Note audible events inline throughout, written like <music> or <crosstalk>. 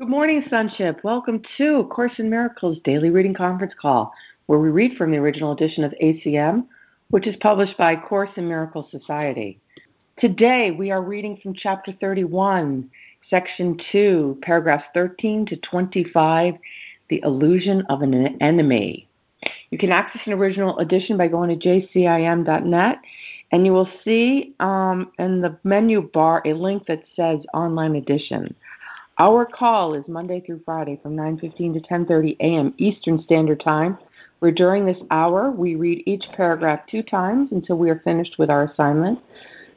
Good morning, Sonship. Welcome to Course in Miracles Daily Reading Conference Call, where we read from the original edition of ACM, which is published by Course in Miracles Society. Today we are reading from Chapter 31, Section 2, paragraphs 13 to 25, The Illusion of an Enemy. You can access an original edition by going to jcim.net, and you will see um, in the menu bar a link that says Online Edition. Our call is Monday through Friday from 9:15 to 10:30 a.m. Eastern Standard Time, where during this hour we read each paragraph two times until we are finished with our assignment.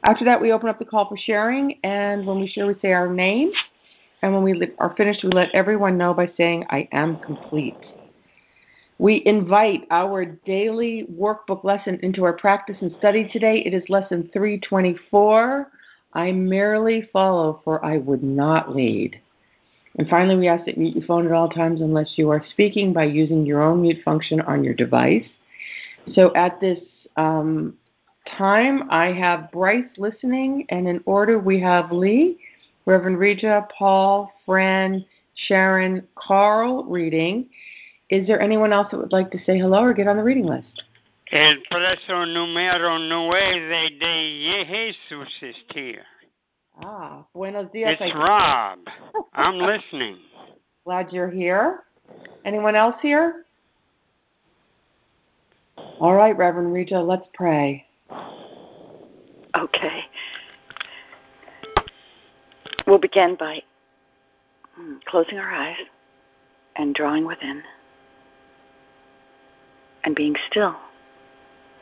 After that, we open up the call for sharing, and when we share, we say our name, and when we are finished, we let everyone know by saying, "I am complete." We invite our daily workbook lesson into our practice and study today. It is lesson 324. I merely follow, for I would not lead. And finally, we ask that you mute your phone at all times unless you are speaking by using your own mute function on your device. So at this um, time, I have Bryce listening, and in order, we have Lee, Reverend Reja, Paul, Fran, Sharon, Carl reading. Is there anyone else that would like to say hello or get on the reading list? El preso número nueve de Jesus is here. Ah, buenos dias. It's Rob. <laughs> I'm listening. Glad you're here. Anyone else here? All right, Reverend Reja, let's pray. Okay. We'll begin by hmm, closing our eyes and drawing within and being still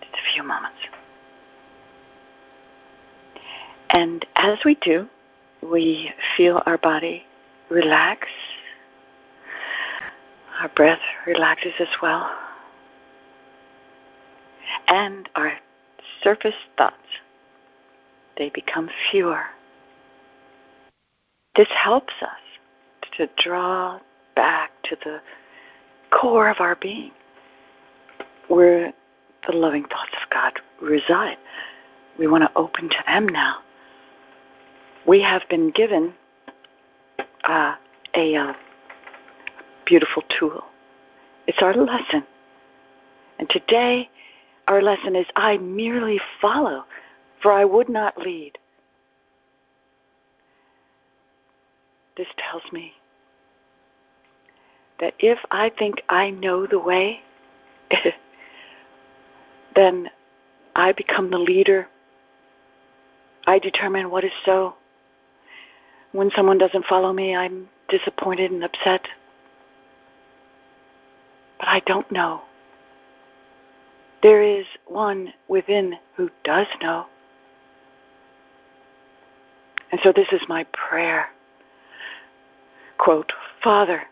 just a few moments. And as we do, we feel our body relax. Our breath relaxes as well. And our surface thoughts, they become fewer. This helps us to draw back to the core of our being, where the loving thoughts of God reside. We want to open to them now we have been given uh, a uh, beautiful tool. It's our lesson. And today, our lesson is I merely follow, for I would not lead. This tells me that if I think I know the way, <laughs> then I become the leader. I determine what is so. When someone doesn't follow me, I'm disappointed and upset. But I don't know. There is one within who does know. And so this is my prayer. Quote, Father,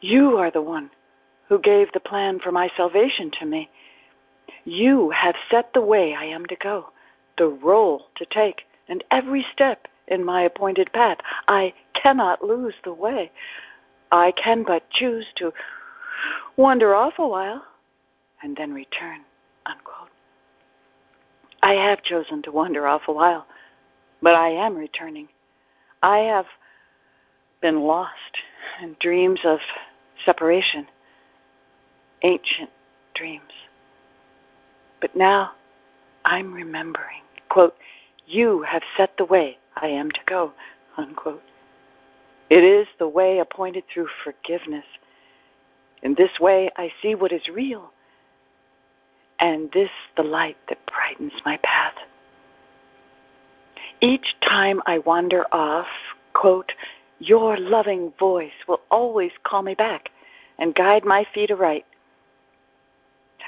you are the one who gave the plan for my salvation to me. You have set the way I am to go, the role to take, and every step in my appointed path. I cannot lose the way. I can but choose to wander off a while and then return. Unquote. I have chosen to wander off a while, but I am returning. I have been lost in dreams of separation, ancient dreams. But now I'm remembering. Quote, You have set the way I am to go. Unquote. It is the way appointed through forgiveness. In this way, I see what is real, and this the light that brightens my path. Each time I wander off, quote, your loving voice will always call me back and guide my feet aright.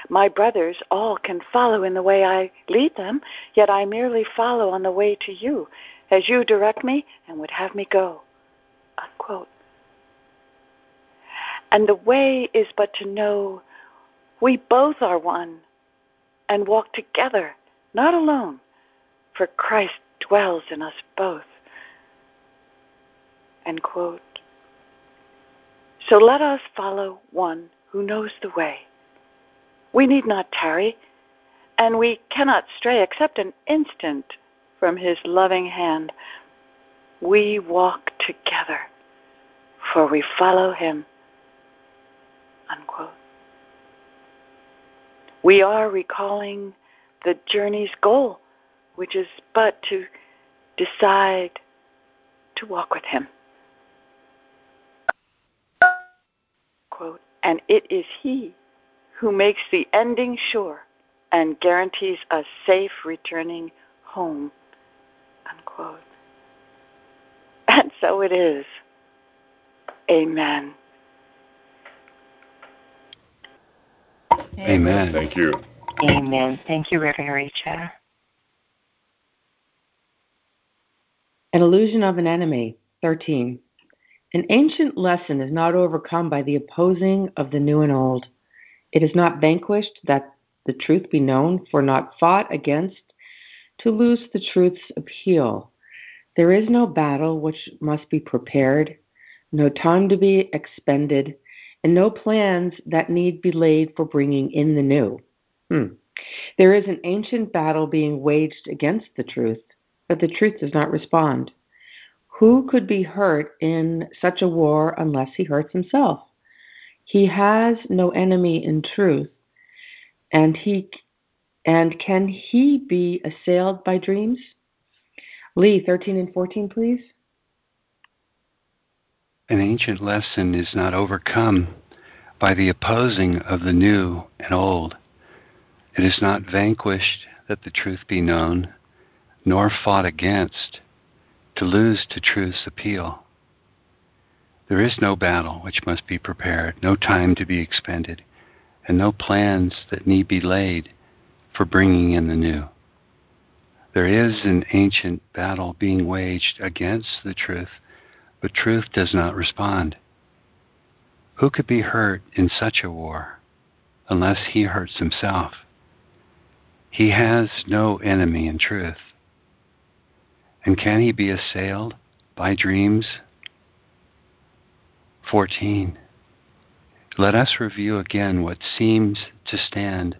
My brothers all can follow in the way I lead them, yet I merely follow on the way to you as you direct me and would have me go. Unquote. And the way is but to know we both are one and walk together, not alone, for Christ dwells in us both. End quote. So let us follow one who knows the way. We need not tarry, and we cannot stray except an instant from his loving hand. We walk together, for we follow him. Unquote. We are recalling the journey's goal, which is but to decide to walk with him. Quote, and it is he who makes the ending sure and guarantees a safe returning home. Unquote. And so it is. Amen. Amen. Thank you. Amen. Thank you, Reverend Reja. An illusion of an enemy. 13. An ancient lesson is not overcome by the opposing of the new and old. It is not vanquished that the truth be known, for not fought against to lose the truth's appeal. There is no battle which must be prepared, no time to be expended, and no plans that need be laid for bringing in the new. Hmm. There is an ancient battle being waged against the truth, but the truth does not respond. Who could be hurt in such a war unless he hurts himself? He has no enemy in truth, and he and can he be assailed by dreams? Lee, 13 and 14, please. An ancient lesson is not overcome by the opposing of the new and old. It is not vanquished that the truth be known, nor fought against to lose to truth's appeal. There is no battle which must be prepared, no time to be expended, and no plans that need be laid for bringing in the new. There is an ancient battle being waged against the truth, but truth does not respond. Who could be hurt in such a war unless he hurts himself? He has no enemy in truth. And can he be assailed by dreams? 14. Let us review again what seems to stand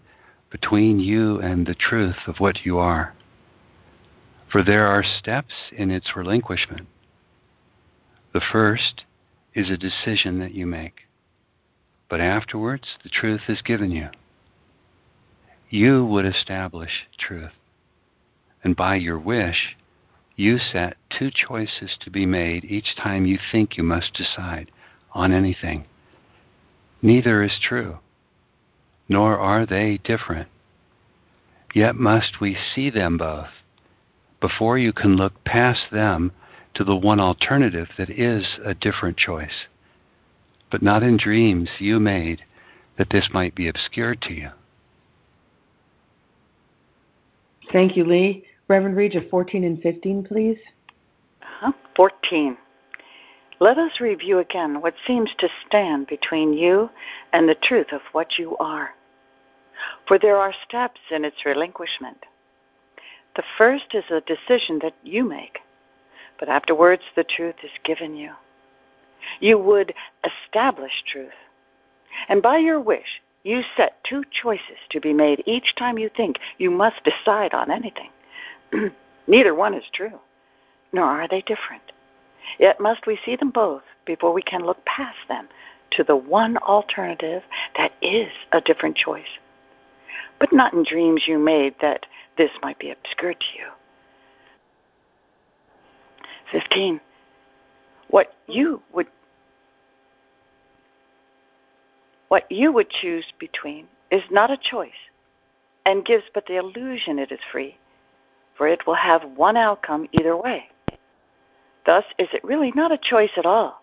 between you and the truth of what you are. For there are steps in its relinquishment. The first is a decision that you make, but afterwards the truth is given you. You would establish truth, and by your wish, you set two choices to be made each time you think you must decide on anything. Neither is true, nor are they different. Yet must we see them both before you can look past them to the one alternative that is a different choice, but not in dreams you made that this might be obscured to you. Thank you, Lee. Reverend Reja, 14 and 15, please. Uh-huh. 14. Let us review again what seems to stand between you and the truth of what you are. For there are steps in its relinquishment. The first is a decision that you make, but afterwards the truth is given you. You would establish truth. And by your wish, you set two choices to be made each time you think you must decide on anything. <clears throat> Neither one is true, nor are they different. Yet must we see them both before we can look past them to the one alternative that is a different choice. But not in dreams you made that this might be obscure to you. 15. What you would what you would choose between is not a choice and gives but the illusion it is free for it will have one outcome either way. Thus, is it really not a choice at all?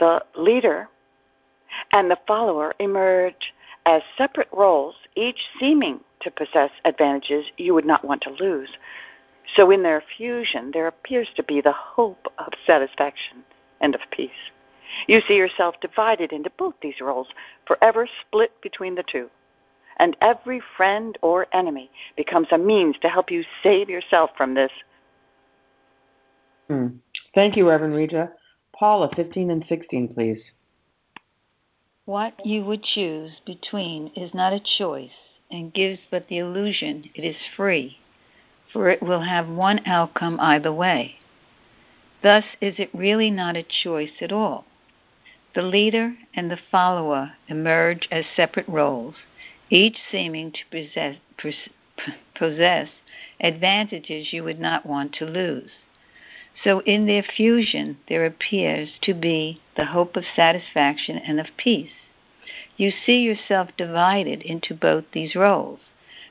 The leader and the follower emerge as separate roles, each seeming to possess advantages you would not want to lose. So, in their fusion, there appears to be the hope of satisfaction and of peace. You see yourself divided into both these roles, forever split between the two and every friend or enemy becomes a means to help you save yourself from this. Hmm. Thank you, Reverend Reja. Paula, 15 and 16, please. What you would choose between is not a choice and gives but the illusion it is free, for it will have one outcome either way. Thus, is it really not a choice at all The leader and the follower emerge as separate roles, each seeming to possess, possess advantages you would not want to lose. So in their fusion, there appears to be the hope of satisfaction and of peace. You see yourself divided into both these roles,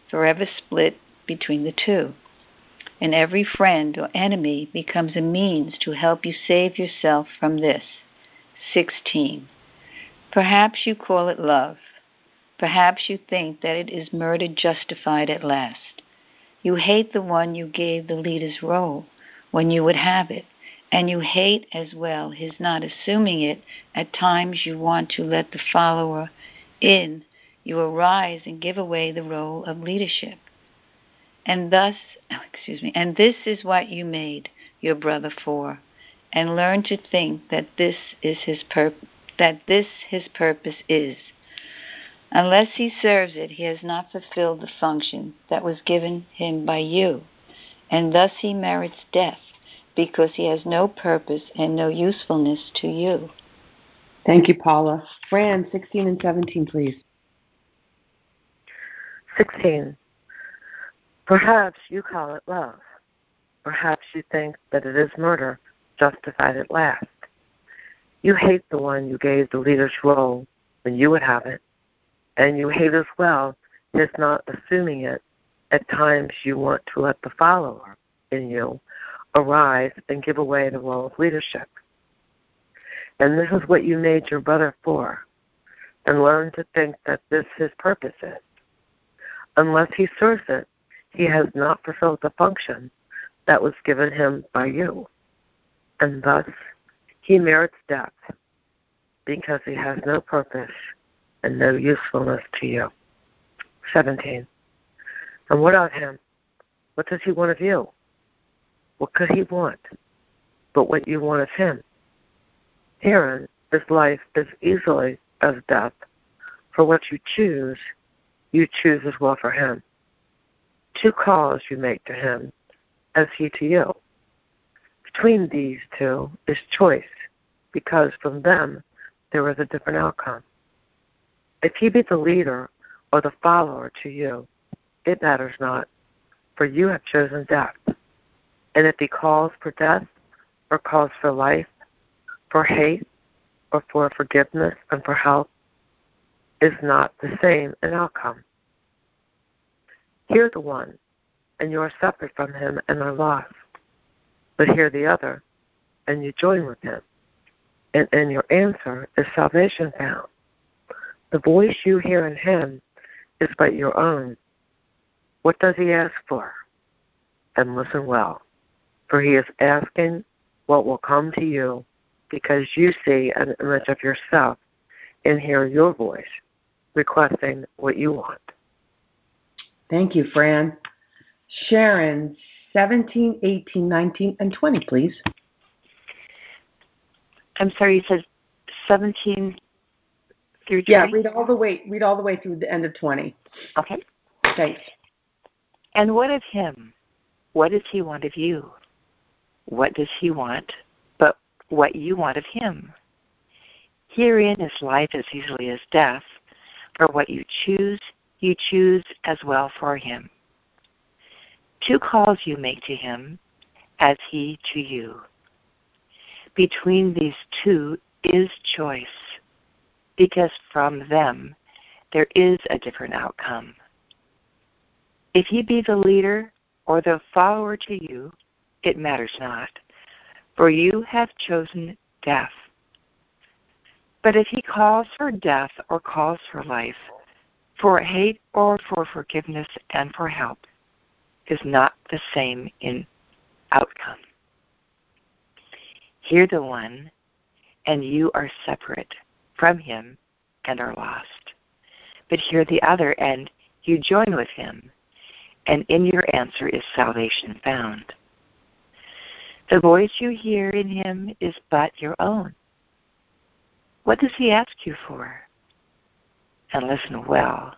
forever split between the two. And every friend or enemy becomes a means to help you save yourself from this. 16. Perhaps you call it love. Perhaps you think that it is murder justified at last. You hate the one you gave the leader's role when you would have it, and you hate as well. His not assuming it. At times you want to let the follower in. You arise and give away the role of leadership. And thus, <laughs> oh, excuse me, and this is what you made your brother for, and learn to think that this is his pur- that this his purpose is. Unless he serves it, he has not fulfilled the function that was given him by you, and thus he merits death, because he has no purpose and no usefulness to you. Thank you, Paula. Fran, 16 and 17, please. 16. Perhaps you call it love. Perhaps you think that it is murder, justified at last. You hate the one you gave the leader's role when you would have it and you hate as well is not assuming it. At times you want to let the follower in you arise and give away the role of leadership. And this is what you made your brother for. And learn to think that this his purpose is. Unless he serves it, he has not fulfilled the function that was given him by you. And thus he merits death because he has no purpose and no usefulness to you. 17. And what of him? What does he want of you? What could he want but what you want of him? Herein is life as easily as death. For what you choose, you choose as well for him. Two calls you make to him, as he to you. Between these two is choice, because from them there is a different outcome. If he be the leader or the follower to you, it matters not, for you have chosen death. And if he calls for death, or calls for life, for hate, or for forgiveness and for help, is not the same in outcome. Hear the one, and you are separate from him and are lost. But hear the other, and you join with him. And in your answer is salvation found. The voice you hear in him is but your own. What does he ask for? And listen well, for he is asking what will come to you because you see an image of yourself and hear your voice requesting what you want. Thank you, Fran. Sharon, 17, 18, 19, and 20, please. I'm sorry, you said 17 through 20? Yeah, read all the way read all the way through the end of 20. Okay. Thanks. And what of him? What does he want of you? What does he want but what you want of him? Herein is life as easily as death, for what you choose, you choose as well for him. Two calls you make to him, as he to you. Between these two is choice because from them there is a different outcome. If he be the leader or the follower to you, it matters not, for you have chosen death. But if he calls for death or calls for life, for hate or for forgiveness and for help, is not the same in outcome. Hear the one, and you are separate from him and are lost. But hear the other, and you join with him, and in your answer is salvation found. The voice you hear in him is but your own. What does he ask you for? And listen well.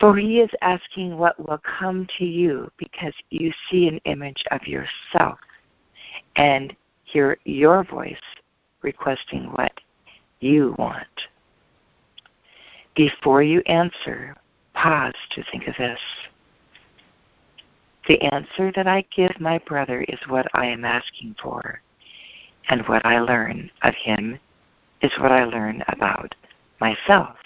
For he is asking what will come to you because you see an image of yourself and hear your voice requesting what you want. Before you answer, pause to think of this. The answer that I give my brother is what I am asking for, and what I learn of him is what I learn about myself.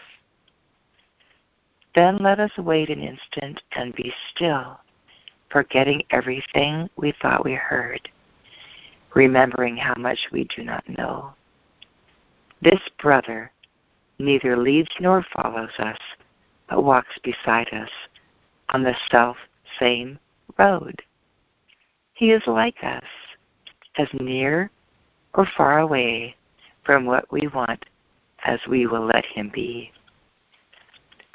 Then let us wait an instant and be still, forgetting everything we thought we heard, remembering how much we do not know. This brother neither leads nor follows us, but walks beside us on the self same road. He is like us, as near or far away from what we want as we will let him be.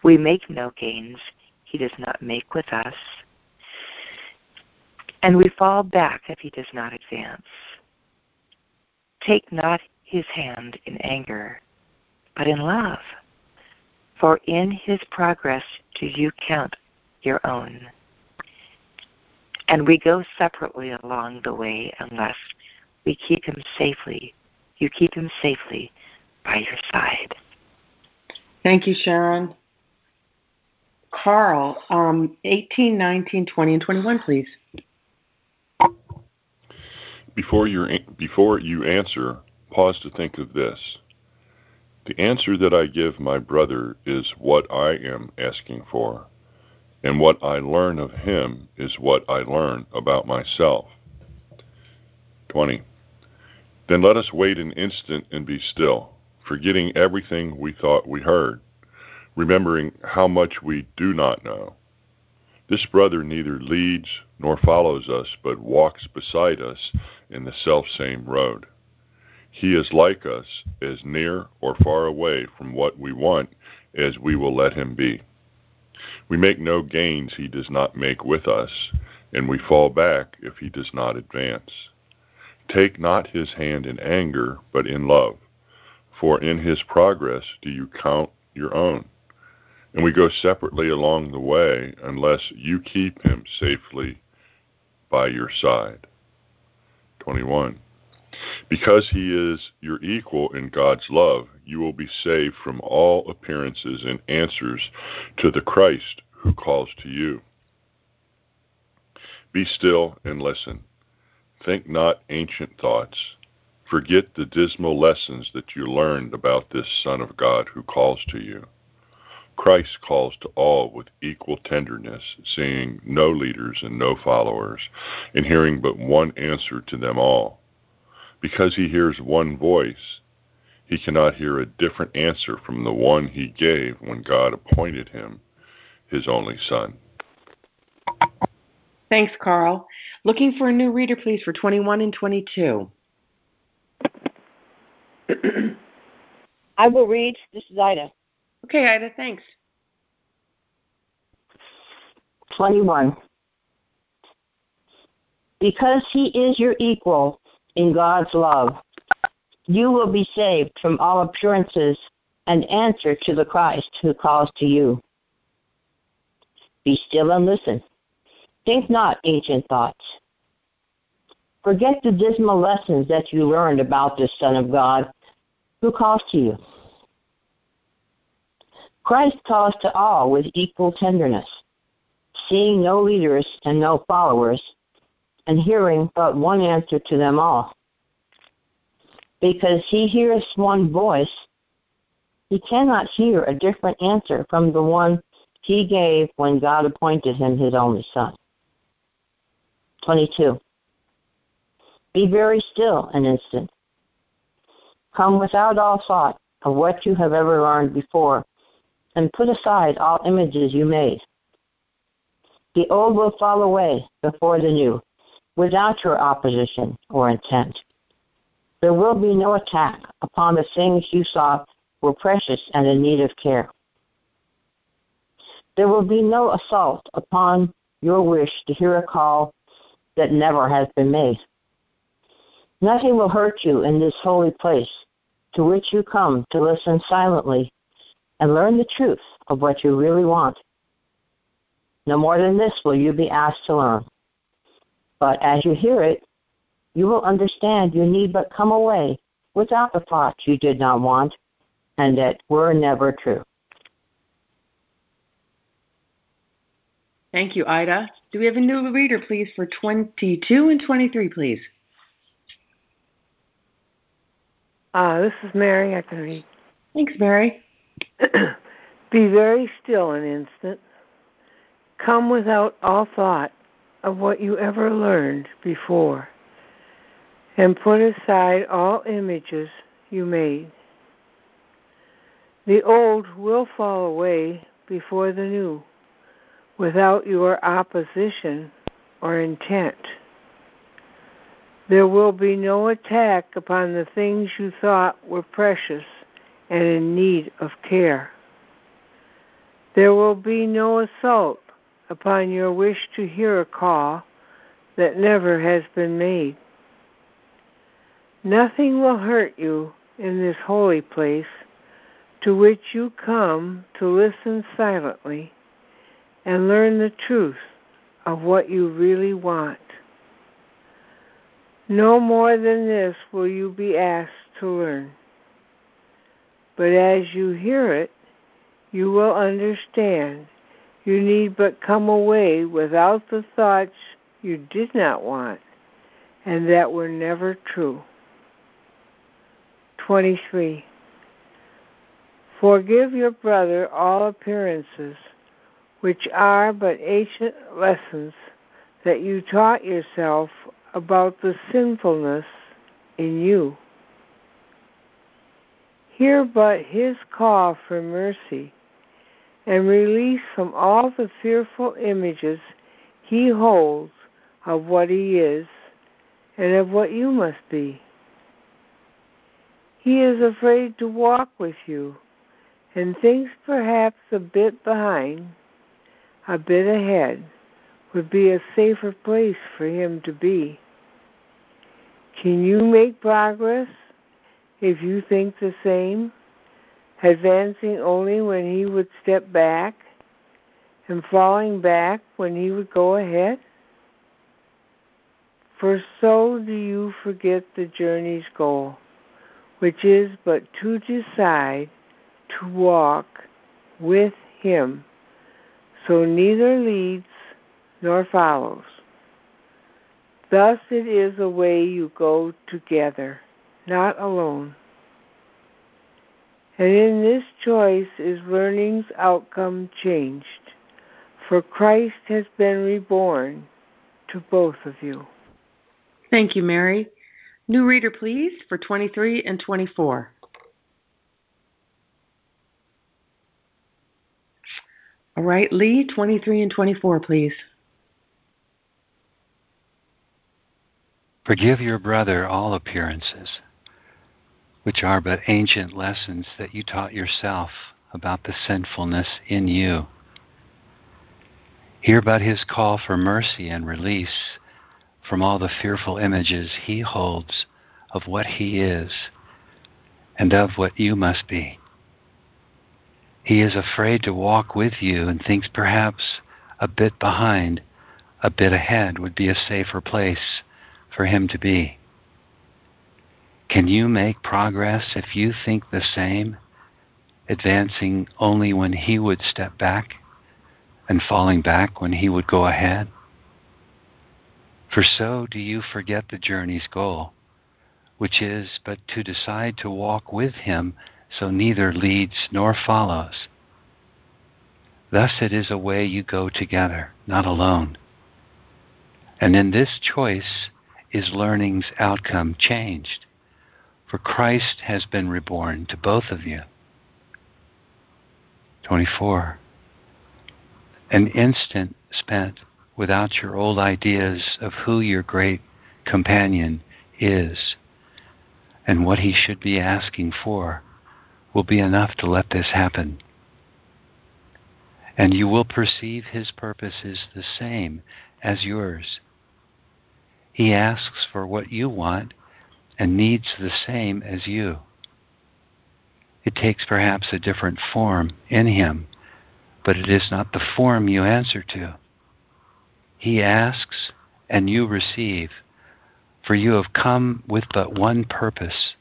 We make no gains he does not make with us, and we fall back if he does not advance. Take not his hand in anger, but in love, for in his progress do you count your own. And we go separately along the way unless we keep him safely. You keep him safely by your side. Thank you, Sharon. Carl, um, 18, 19, 20, and 21, please. Before, you before you answer, pause to think of this. The answer that I give my brother is what I am asking for, and what I learn of him is what I learn about myself. 20. Then let us wait an instant and be still, forgetting everything we thought we heard remembering how much we do not know. This brother neither leads nor follows us, but walks beside us in the self-same road. He is like us, as near or far away from what we want as we will let him be. We make no gains he does not make with us, and we fall back if he does not advance. Take not his hand in anger, but in love, for in his progress do you count your own and we go separately along the way unless you keep him safely by your side. 21. Because he is your equal in God's love, you will be saved from all appearances and answers to the Christ who calls to you. Be still and listen. Think not ancient thoughts. Forget the dismal lessons that you learned about this Son of God who calls to you. Christ calls to all with equal tenderness, seeing no leaders and no followers, and hearing but one answer to them all. Because he hears one voice, he cannot hear a different answer from the one he gave when God appointed him his only son. Thanks, Carl. Looking for a new reader, please, for 21 and 22. <clears throat> I will read. This is Ida. Okay, Ida, thanks. 21. Because he is your equal in God's love, you will be saved from all appearances and answer to the Christ who calls to you. Be still and listen. Think not ancient thoughts. Forget the dismal lessons that you learned about this Son of God who calls to you. Christ calls to all with equal tenderness, seeing no leaders and no followers, and hearing but one answer to them all. Because he hears one voice, he cannot hear a different answer from the one he gave when God appointed him his only son. 22. Be very still an instant. Come without all thought of what you have ever learned before and put aside all images you made. The old will fall away before the new, without your opposition or intent. There will be no attack upon the things you saw were precious and in need of care. There will be no assault upon your wish to hear a call that never has been made. Nothing will hurt you in this holy place to which you come to listen silently and learn the truth of what you really want. No more than this will you be asked to learn. But as you hear it, you will understand you need but come away without the thoughts you did not want and that were never true. Thank you, Ida. Do we have a new reader, please, for 22 and 23, please? Uh, this is Mary. I can read. Thanks, Mary. <clears throat> Be very still an instant. Come without all thought of what you ever learned before, and put aside all images you made. The old will fall away before the new without your opposition or intent. There will be no attack upon the things you thought were precious and in need of care. There will be no assault upon your wish to hear a call that never has been made. Nothing will hurt you in this holy place to which you come to listen silently and learn the truth of what you really want. No more than this will you be asked to learn. But as you hear it, you will understand you need but come away without the thoughts you did not want and that were never true. 23. Forgive your brother all appearances which are but ancient lessons that you taught yourself about the sinfulness in you. Hear but his call for mercy and release from all the fearful images he holds of what he is and of what you must be. He is afraid to walk with you and thinks perhaps a bit behind a bit ahead would be a safer place for him to be. Can you make progress if you think the same, advancing only when he would step back and falling back when he would go ahead? For so do you forget the journey's goal, which is but to decide to walk with him so neither leads nor follows. Thus it is a way you go together, not alone. And in this choice is learning's outcome changed, for Christ has been reborn to both of you. Thank you, Mary. New reader, please, for 23 and 24. All right, Lee, 23 and 24, please. Forgive your brother all appearances, which are but ancient lessons that you taught yourself about the sinfulness in you. Hear but his call for mercy and release from all the fearful images he holds of what he is and of what you must be. He is afraid to walk with you and thinks perhaps a bit behind, a bit ahead would be a safer place for him to be. Can you make progress if you think the same, advancing only when he would step back and falling back when he would go ahead? For so do you forget the journey's goal, which is but to decide to walk with him so neither leads nor follows. Thus it is a way you go together, not alone. And in this choice is learning's outcome changed, for Christ has been reborn to both of you. 24. An instant spent without your old ideas of who your great companion is and what he should be asking for will be enough to let this happen. And you will perceive his purpose is the same as yours. He asks for what you want and needs the same as you. It takes perhaps a different form in him, but it is not the form you answer to. He asks and you receive, for you have come with but one purpose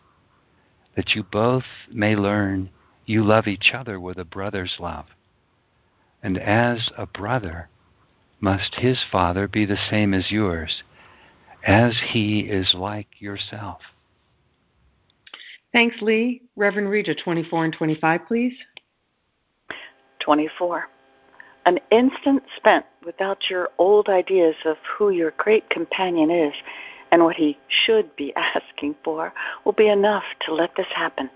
that you both may learn you love each other with a brother's love. And as a brother, must his father be the same as yours, as he is like yourself. Thanks, Lee. Reverend Reja, 24 and 25, please. 24. An instant spent without your old ideas of who your great companion is and what he should be <laughs> asking for will be enough to let this happen.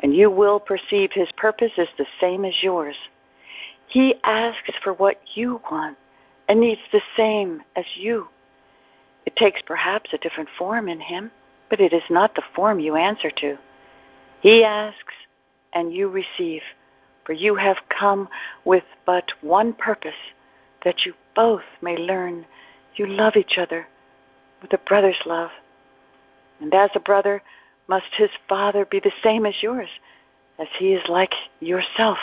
And you will perceive his purpose is the same as yours. He asks for what you want and needs the same as you. It takes perhaps a different form in him, but it is not the form you answer to. He asks and you receive, for you have come with but one purpose that you both may learn you love each other with a brother's love. And as a brother, must his father be the same as yours, as he is like yourself.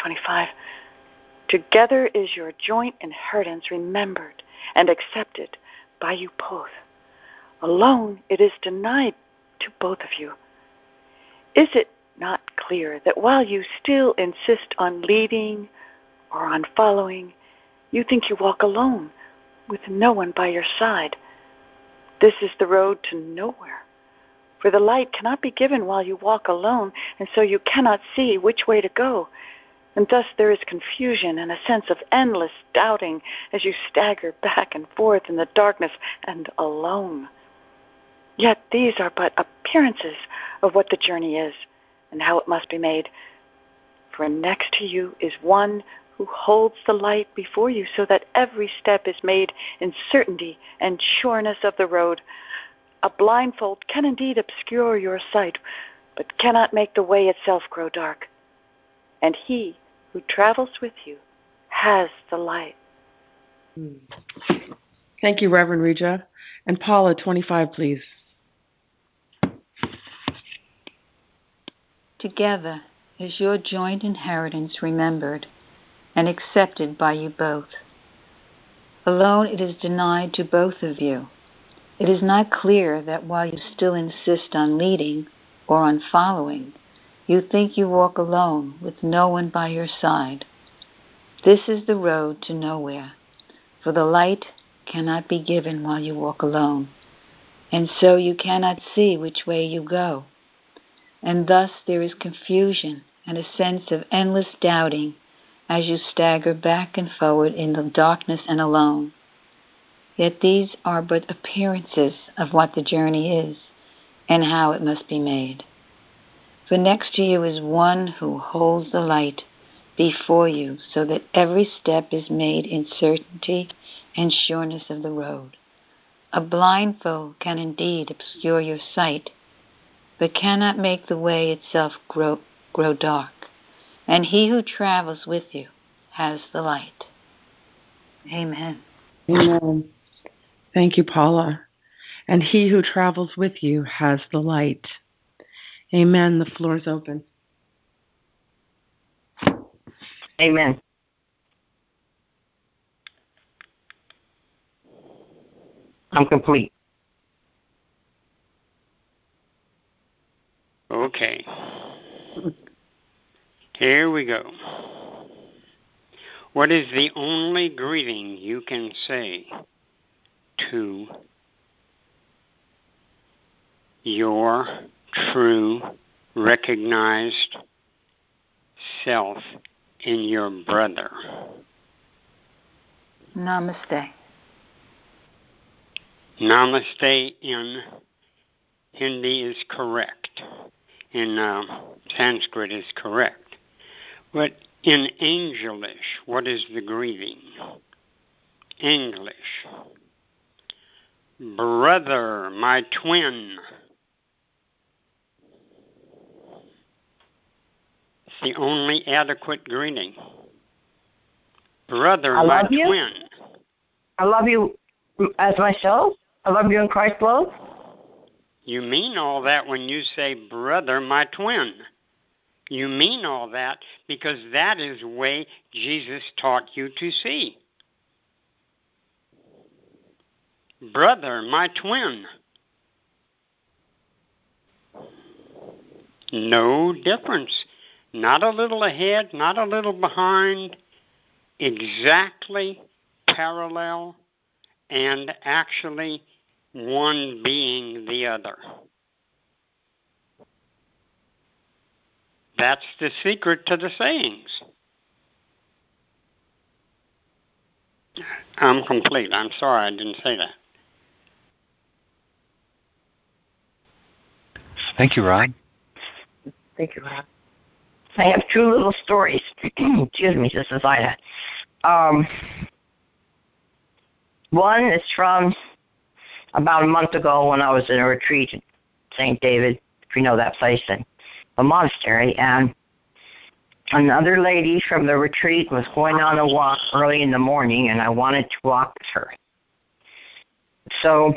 25. Together is your joint inheritance remembered and accepted by you both. Alone it is denied to both of you. Is it not clear that while you still insist on leading or on following, you think you walk alone with no one by your side? This is the road to nowhere. For the light cannot be given while you walk alone, and so you cannot see which way to go. And thus there is confusion and a sense of endless doubting as you stagger back and forth in the darkness and alone. Yet these are but appearances of what the journey is and how it must be made. For next to you is one who holds the light before you so that every step is made in certainty and sureness of the road. A blindfold can indeed obscure your sight, but cannot make the way itself grow dark. And he who travels with you has the light. Thank you, Reverend Reja. And Paula, 25, please. Together is your joint inheritance remembered and accepted by you both. Alone it is denied to both of you. It is not clear that while you still insist on leading or on following, you think you walk alone with no one by your side. This is the road to nowhere, for the light cannot be given while you walk alone, and so you cannot see which way you go. And thus there is confusion and a sense of endless doubting as you stagger back and forward in the darkness and alone. Yet these are but appearances of what the journey is and how it must be made. For next to you is one who holds the light before you so that every step is made in certainty and sureness of the road. A blindfold can indeed obscure your sight, but cannot make the way itself grow, grow dark. And he who travels with you has the light. Amen. Amen. Thank you, Paula. And he who travels with you has the light. Amen. The floor is open. Amen. I'm complete. Okay. Here we go. What is the only greeting you can say to your true, recognized self in your brother. Namaste. Namaste in Hindi is correct. In uh, Sanskrit is correct. But in English, what is the greeting? English. Brother, my twin. The only adequate greeting. Brother, I my love you. twin. I love you as myself. I love you in Christ's love. You mean all that when you say, brother, my twin. You mean all that because that is the way Jesus taught you to see. Brother, my twin. No difference. Not a little ahead, not a little behind. Exactly parallel and actually one being the other. That's the secret to the sayings. I'm complete. I'm sorry I didn't say that. Thank you, Rod. Thank you, Rod. I have two little stories. <clears throat> Excuse me, this is Ida. Um, one is from about a month ago when I was in a retreat at St. David, if you know that place, and a monastery, and another lady from the retreat was going on a walk early in the morning, and I wanted to walk with her. So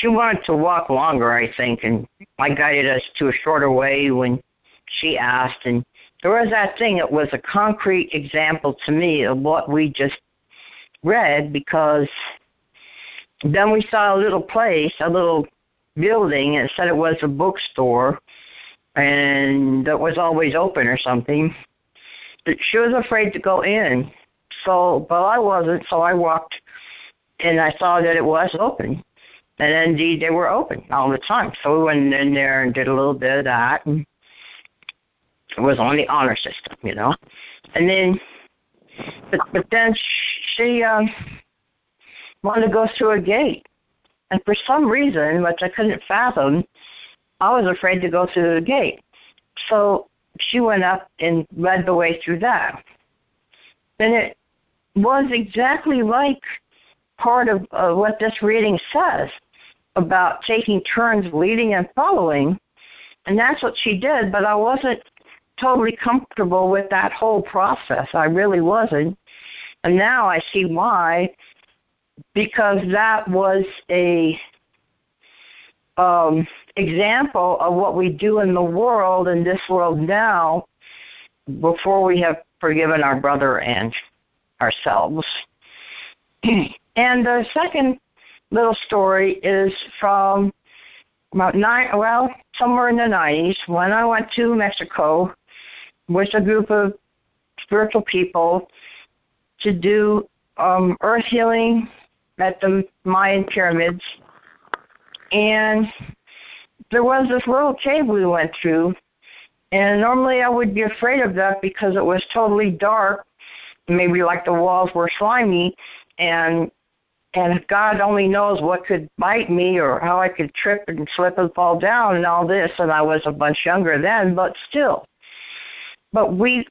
she wanted to walk longer, I think, and I guided us to a shorter way when she asked. And there was that thing, it was a concrete example to me of what we just read because then we saw a little place, a little building, and it said it was a bookstore and that was always open or something. But she was afraid to go in. So, but I wasn't, so I walked and I saw that it was open. And indeed, they were open all the time. So we went in there and did a little bit of that. And was on the honor system, you know. And then, but but then she um, wanted to go through a gate, and for some reason, which I couldn't fathom, I was afraid to go through the gate. So she went up and led the way through that. And it was exactly like part of what this reading says about taking turns leading and following. And that's what she did, but I wasn't totally comfortable with that whole process. I really wasn't. And now I see why, because that was a um, example of what we do in the world, in this world now, before we have forgiven our brother and ourselves. <clears throat> and the second little story is from about nine, well, somewhere in the 90s when I went to Mexico with a group of spiritual people to do um, earth healing at the Mayan pyramids. And there was this little cave we went through. And normally I would be afraid of that because it was totally dark. Maybe like the walls were slimy and and God only knows what could bite me or how I could trip and slip and fall down and all this and I was a bunch younger then, but still. But we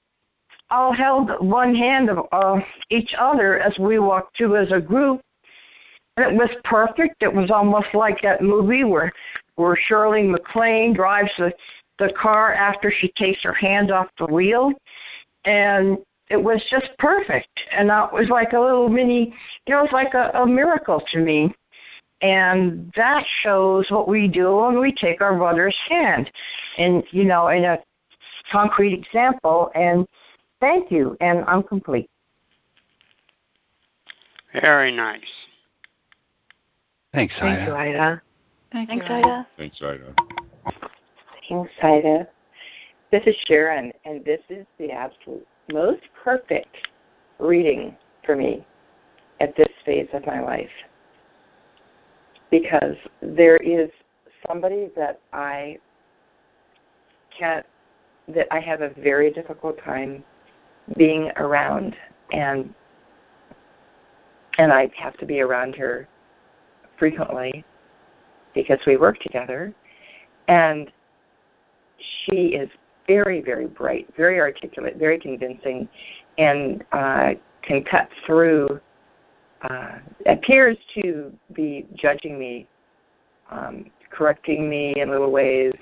all held one hand of uh, each other as we walked through as a group. And it was perfect. It was almost like that movie where where Shirley MacLaine drives the the car after she takes her hand off the wheel, and it was just perfect. And it was like a little mini, it was like a, a miracle to me. And that shows what we do when we take our brother's hand, and you know, in a concrete example. And thank you. And I'm complete. Very nice. Thanks, Thank Ida. you, Ida. Thank Thanks, you, Ida. Thanks, Ida. Thanks, Ida. This is Sharon, and this is the absolute most perfect reading for me at this phase of my life because there is somebody that I can't, that I have a very difficult time being around, and and I have to be around her frequently because we work together, and she is very, very bright, very articulate, very convincing, and uh, can cut through. Uh, appears to be judging me, um, correcting me in little ways,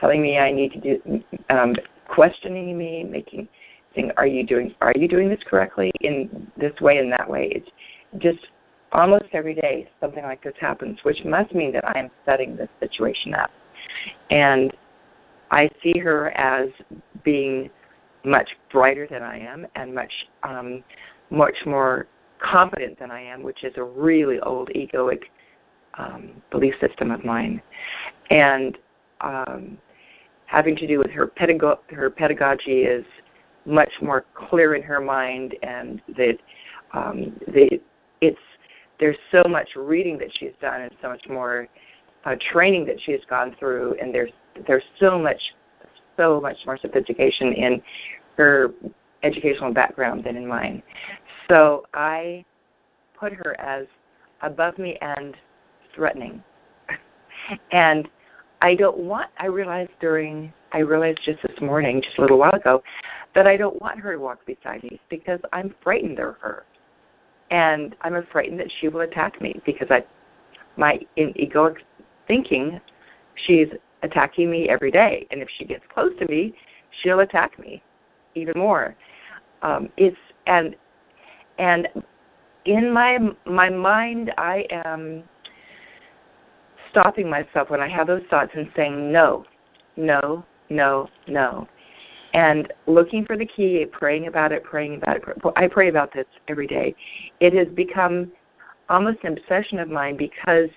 telling me I need to do, um, questioning me, making, saying, "Are you doing? Are you doing this correctly in this way and that way?" It's just almost every day something like this happens, which must mean that I am setting this situation up. And I see her as being much brighter than I am and much um, much more competent than I am, which is a really old egoic um, belief system of mine. And um, having to do with her pedago- her pedagogy is much more clear in her mind, and that um, the it's there's so much reading that she's done, and so much more uh, training that she's gone through, and there's there's so much so much more sophistication in her educational background than in mine. So I put her as above me and threatening. <laughs> and I don't want I realized during I realized just this morning, just a little while ago, that I don't want her to walk beside me because I'm frightened of her. And I'm afraid that she will attack me because I my in egoic thinking she's attacking me every day and if she gets close to me, she'll attack me even more. Um, it's and and in my my mind I am stopping myself when I have those thoughts and saying no, no, no, no. And looking for the key, praying about it, praying about it. I pray about this every day. It has become almost an obsession of mine because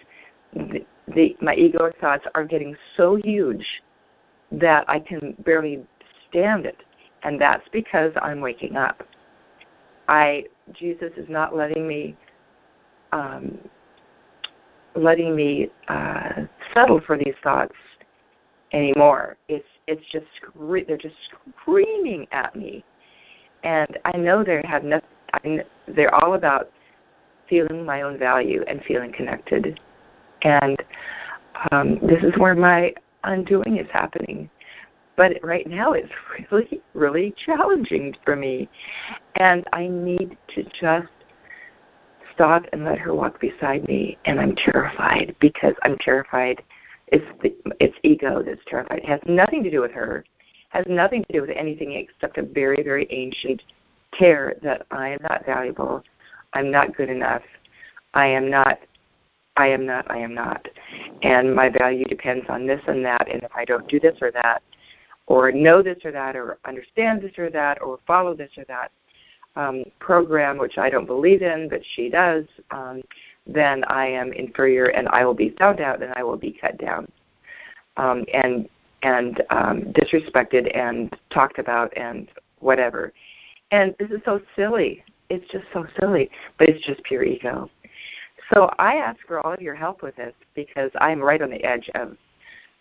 the, the my egoic thoughts are getting so huge that I can barely stand it. And that's because I'm waking up. I Jesus is not letting me um, letting me uh, settle for these thoughts anymore. It's it's just they're just screaming at me, and I know they have nothing. They're all about feeling my own value and feeling connected, and um, this is where my undoing is happening. But right now, it's <laughs> really, really challenging for me, and I need to just stop and let her walk beside me and I'm terrified because I'm terrified it's the, it's ego that's terrified. It has nothing to do with her. Has nothing to do with anything except a very very ancient care that I am not valuable. I'm not good enough. I am not I am not, I am not. And my value depends on this and that and if I don't do this or that or know this or that or understand this or that or follow this or that, um, program, which I don't believe in, but she does, um, then I am inferior and I will be found out and I will be cut down um, and and um, disrespected and talked about and whatever. And this is so silly. It's just so silly, but it's just pure ego. So I ask for all of your help with this because I'm right on the edge of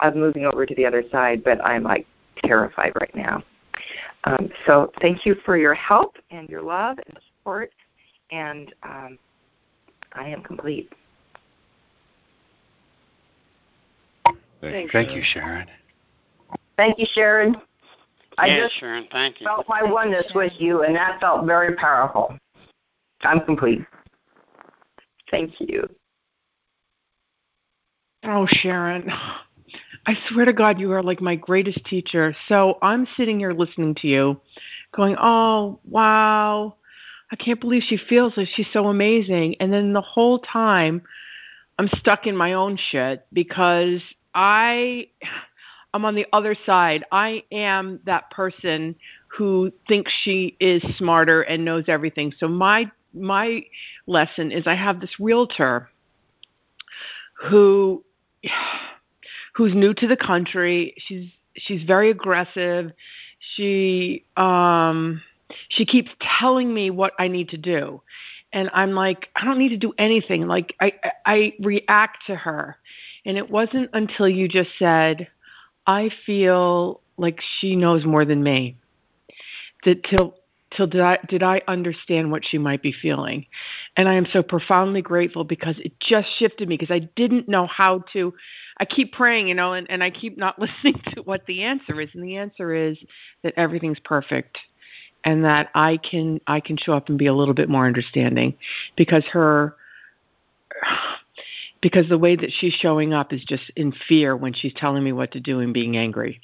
of moving over to the other side, but I'm like terrified right now. Um, so thank you for your help and your love and support, and um, I am complete. Thank, thank you, Sharon. Thank you, Sharon. I yes, just Sharon, thank you. felt my oneness with you, and that felt very powerful. I'm complete. Thank you. Oh, Sharon. I swear to God, you are like my greatest teacher. So I'm sitting here listening to you, going, oh, wow. I can't believe she feels like she's so amazing. And then the whole time, I'm stuck in my own shit because I. I'm on the other side. I am that person who thinks she is smarter and knows everything. So my my lesson is I have this realtor who who's new to the country. She's she's very aggressive. She um she keeps telling me what I need to do. And I'm like, I don't need to do anything. Like I I react to her. And it wasn't until you just said, I feel like she knows more than me. That till till did I did I understand what she might be feeling. And I am so profoundly grateful because it just shifted me because I didn't know how to I keep praying, you know, and, and I keep not <laughs> listening to what the answer is. And the answer is that everything's perfect and that I can I can show up and be a little bit more understanding because her because the way that she's showing up is just in fear when she's telling me what to do and being angry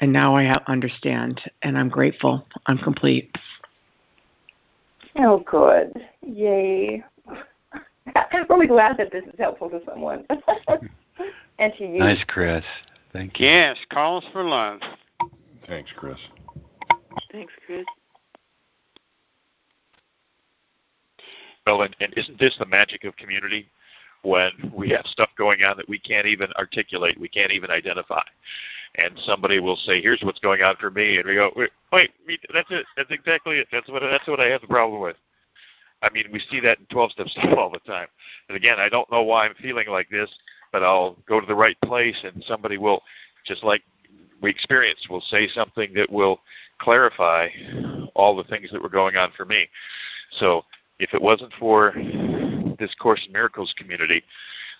and now I understand, and I'm grateful. I'm complete. Oh, good. Yay. <laughs> I'm really glad that this is helpful to someone. <laughs> and to you. Nice, Chris. Thank you. Yes, calls for love. Thanks, Chris. Thanks, Chris. Well, and, and isn't this the magic of community? When we have stuff going on that we can't even articulate, we can't even identify. And somebody will say, "Here's what's going on for me," and we go, "Wait, wait that's it. That's exactly it. That's what that's what I have the problem with." I mean, we see that in 12 step <laughs> stuff all the time. And again, I don't know why I'm feeling like this, but I'll go to the right place and somebody will, just like we experience, will say something that will clarify all the things that were going on for me. So if it wasn't for this Course in Miracles community,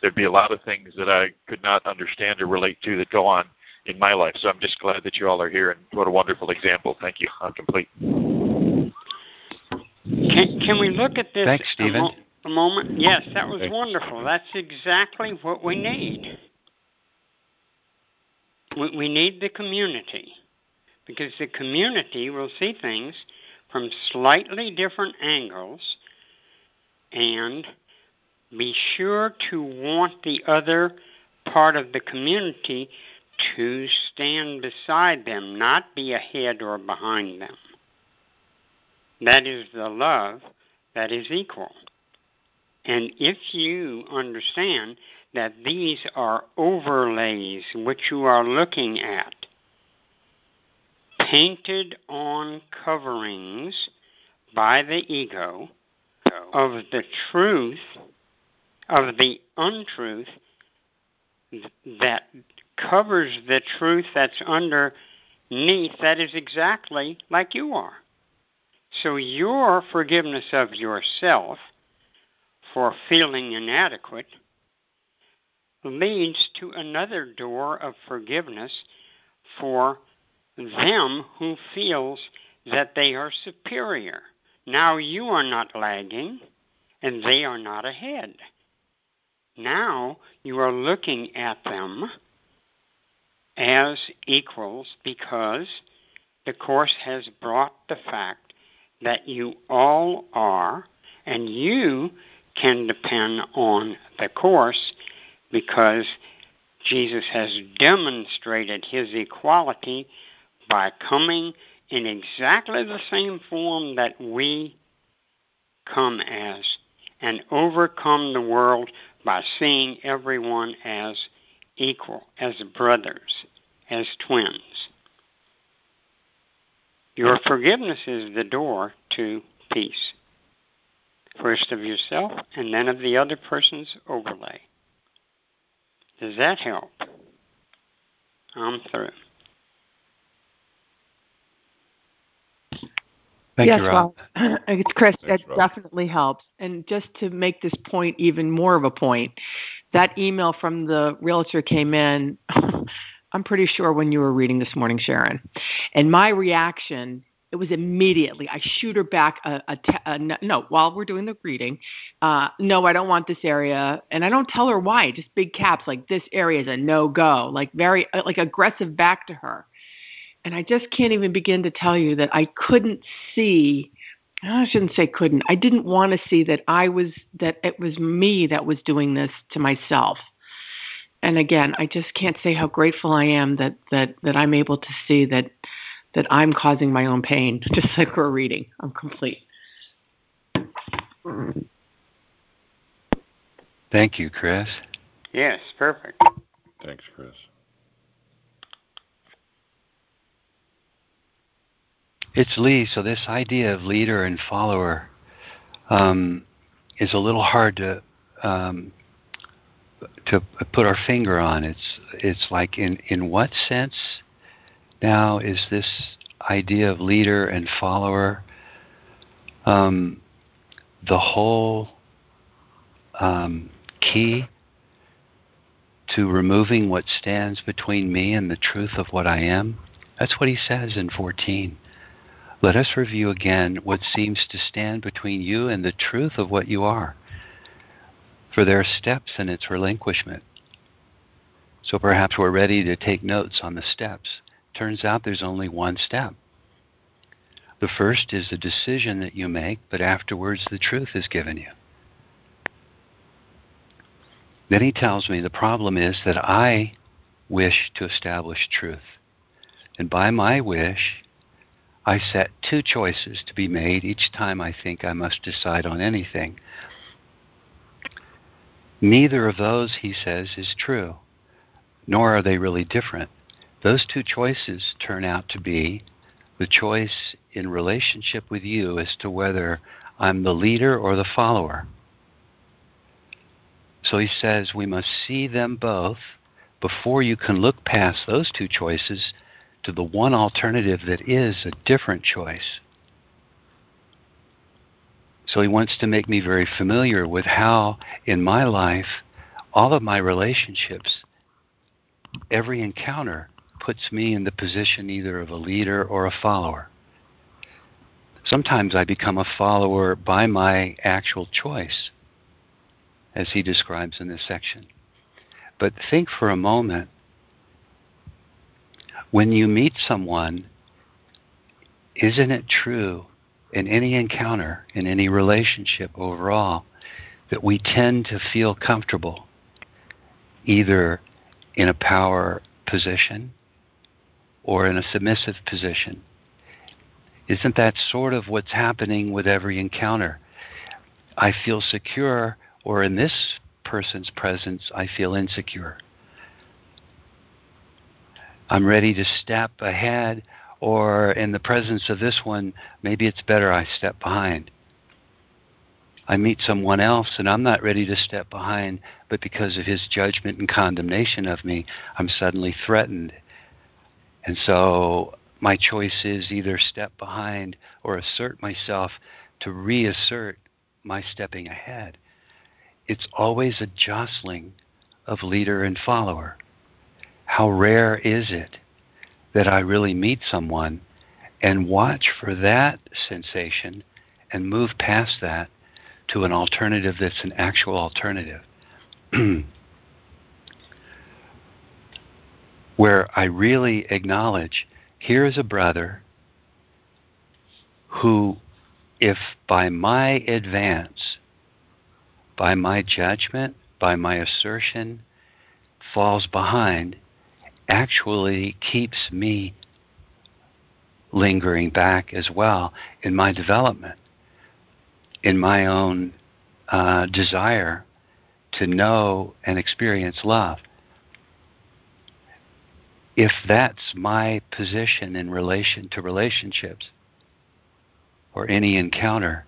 there'd be a lot of things that I could not understand or relate to that go on in my life. So I'm just glad that you all are here, and what a wonderful example. Thank you. I'm complete. Can, can we look at this Thanks, Stephen. A, mo- a moment? Yes, that was wonderful. That's exactly what we need. We, we need the community because the community will see things from slightly different angles and be sure to want the other part of the community to stand beside them, not be ahead or behind them. That is the love that is equal. And if you understand that these are overlays which you are looking at, painted on coverings by the ego of the truth, of the untruth that covers the truth that's underneath, that is exactly like you are. So your forgiveness of yourself for feeling inadequate leads to another door of forgiveness for them who feels that they are superior. Now you are not lagging and they are not ahead. Now you are looking at them as equals because the Course has brought the fact that you all are, and you can depend on the Course because Jesus has demonstrated his equality by coming in exactly the same form that we come as and overcome the world by seeing everyone as equal, as brothers, as twins. Your forgiveness is the door to peace. First of yourself and then of the other person's overlay. Does that help? I'm through. Thank yes, you, Rob. well, <laughs> it's Chris. Thanks, that Rob. definitely helps. And just to make this point even more of a point, that email from the realtor came in. <laughs> I'm pretty sure when you were reading this morning, Sharon, and my reaction. It was immediately. I shoot her back a, a, te- a no, while we're doing the reading. Uh, no, I don't want this area, and I don't tell her why. Just big caps like this area is a no go, like very uh, like aggressive back to her and I just can't even begin to tell you that I couldn't see. I shouldn't say couldn't. I didn't want to see that I was that it was me that was doing this to myself. And again, I just can't say how grateful I am that that that I'm able to see that that I'm causing my own pain, <laughs> just like we're reading. I'm complete. Thank you, Chris. Yes, perfect. Thanks, Chris. It's Lee. So this idea of leader and follower um, is a little hard to um, to put our finger on. It's it's like in in what sense now is this idea of leader and follower um, the whole um, key to removing what stands between me and the truth of what I am? That's what he says in 14. Let us review again what seems to stand between you and the truth of what you are. For there are steps in its relinquishment. So perhaps we're ready to take notes on the steps. Turns out there's only one step. The first is the decision that you make, but afterwards the truth is given you. Then he tells me the problem is that I wish to establish truth. And by my wish, I set two choices to be made each time I think I must decide on anything. Neither of those, he says, is true, nor are they really different. Those two choices turn out to be the choice in relationship with you as to whether I'm the leader or the follower. So he says we must see them both before you can look past those two choices to the one alternative that is a different choice. So he wants to make me very familiar with how, in my life, all of my relationships, every encounter puts me in the position either of a leader or a follower. Sometimes I become a follower by my actual choice, as he describes in this section. But think for a moment when you meet someone, isn't it true in any encounter, in any relationship overall, that we tend to feel comfortable either in a power position or in a submissive position? Isn't that sort of what's happening with every encounter? I feel secure, or in this person's presence, I feel insecure. I'm ready to step ahead, or in the presence of this one, maybe it's better I step behind. I meet someone else and I'm not ready to step behind, but because of his judgment and condemnation of me, I'm suddenly threatened. And so my choice is either step behind or assert myself to reassert my stepping ahead. It's always a jostling of leader and follower. How rare is it that I really meet someone and watch for that sensation and move past that to an alternative that's an actual alternative? <clears throat> Where I really acknowledge here is a brother who, if by my advance, by my judgment, by my assertion, falls behind, actually keeps me lingering back as well in my development, in my own uh, desire to know and experience love. If that's my position in relation to relationships or any encounter,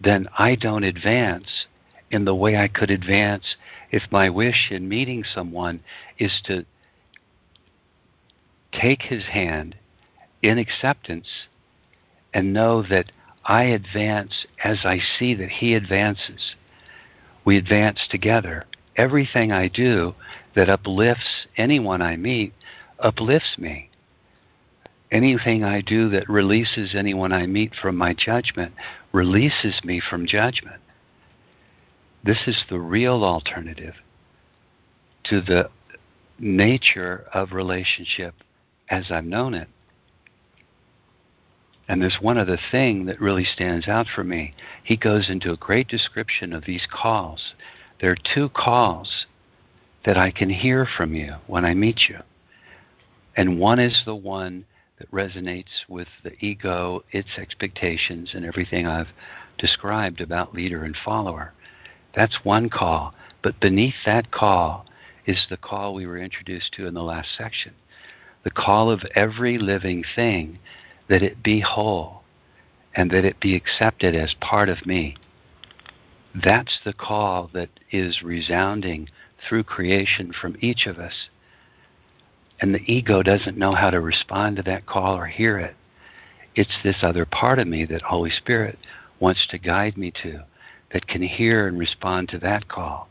then I don't advance in the way I could advance if my wish in meeting someone is to take his hand in acceptance and know that I advance as I see that he advances. We advance together. Everything I do that uplifts anyone I meet uplifts me. Anything I do that releases anyone I meet from my judgment releases me from judgment. This is the real alternative to the nature of relationship as I've known it. And there's one other thing that really stands out for me. He goes into a great description of these calls. There are two calls that I can hear from you when I meet you. And one is the one that resonates with the ego, its expectations, and everything I've described about leader and follower. That's one call. But beneath that call is the call we were introduced to in the last section the call of every living thing that it be whole and that it be accepted as part of me. That's the call that is resounding through creation from each of us. And the ego doesn't know how to respond to that call or hear it. It's this other part of me that Holy Spirit wants to guide me to that can hear and respond to that call.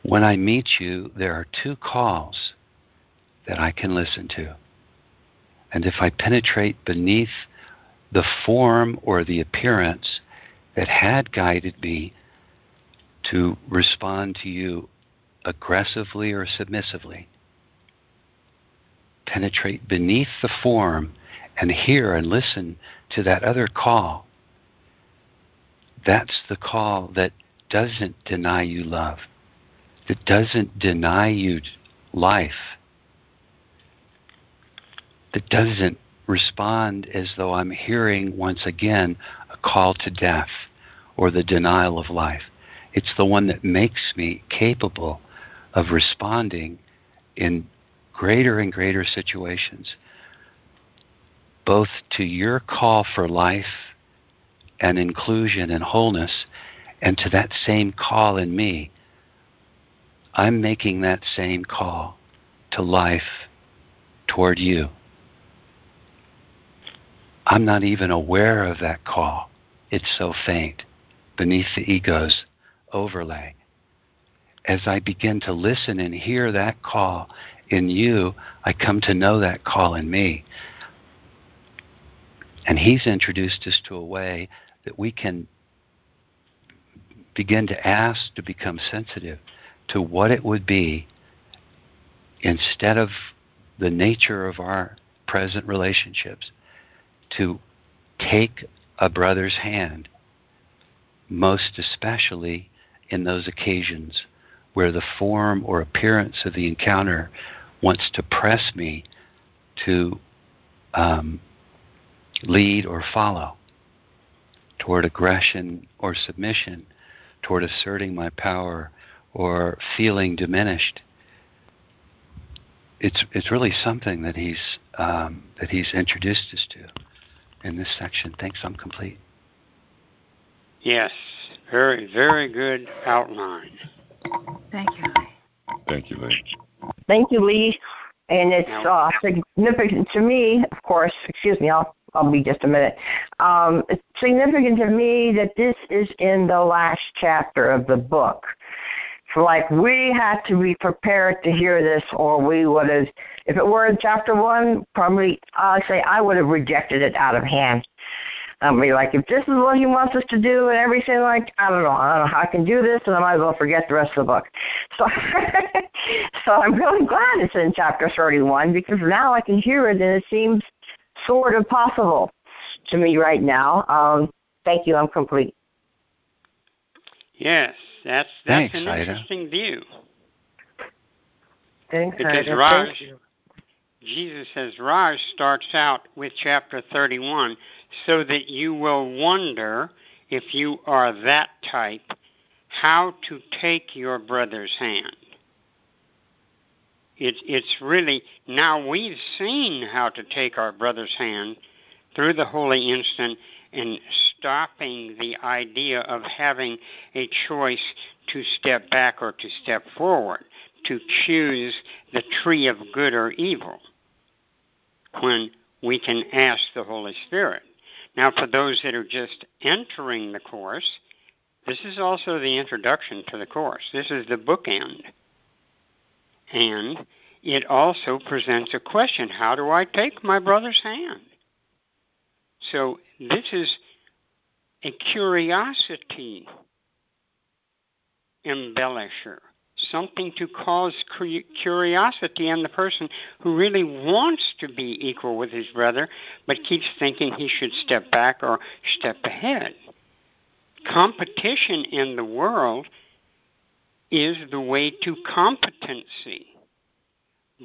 When I meet you, there are two calls that I can listen to. And if I penetrate beneath the form or the appearance that had guided me to respond to you aggressively or submissively, penetrate beneath the form and hear and listen to that other call. That's the call that doesn't deny you love, that doesn't deny you life, that doesn't respond as though I'm hearing once again a call to death or the denial of life. It's the one that makes me capable of responding in greater and greater situations, both to your call for life and inclusion and wholeness, and to that same call in me. I'm making that same call to life toward you. I'm not even aware of that call. It's so faint beneath the ego's overlay. As I begin to listen and hear that call in you, I come to know that call in me. And he's introduced us to a way that we can begin to ask to become sensitive to what it would be instead of the nature of our present relationships to take a brother's hand, most especially in those occasions where the form or appearance of the encounter wants to press me to um, lead or follow toward aggression or submission, toward asserting my power or feeling diminished. It's it's really something that he's um, that he's introduced us to in this section. Thanks, I'm complete. Yes, very very good outline. Thank you, Lee. Thank you, Lee. Thank you, Lee. And it's uh, significant to me, of course. Excuse me, I'll I'll be just a minute. Um, it's significant to me that this is in the last chapter of the book. Like we had to be prepared to hear this, or we would have. If it were in chapter one, probably I'll say I would have rejected it out of hand. i'd be like, if this is what he wants us to do and everything, like I don't know, I don't know how I can do this, and I might as well forget the rest of the book. <laughs> So, so I'm really glad it's in chapter 31 because now I can hear it, and it seems sort of possible to me right now. Um, thank you. I'm complete. Yes, that's that's Thanks, an Ida. interesting view. Thanks, Because Ida. Raj, Thank you. Jesus says Raj starts out with chapter 31 so that you will wonder if you are that type how to take your brother's hand. It's it's really now we've seen how to take our brother's hand through the holy instant and stopping the idea of having a choice to step back or to step forward, to choose the tree of good or evil when we can ask the Holy Spirit. Now, for those that are just entering the course, this is also the introduction to the course. This is the bookend. And it also presents a question how do I take my brother's hand? So, this is a curiosity embellisher, something to cause curiosity in the person who really wants to be equal with his brother, but keeps thinking he should step back or step ahead. Competition in the world is the way to competency.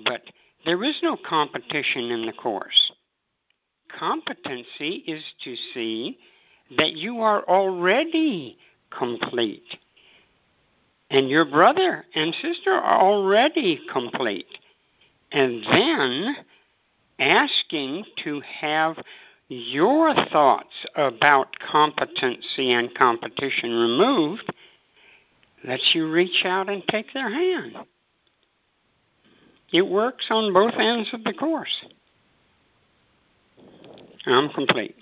But there is no competition in the Course. Competency is to see that you are already complete. And your brother and sister are already complete. And then asking to have your thoughts about competency and competition removed lets you reach out and take their hand. It works on both ends of the course. I'm complete.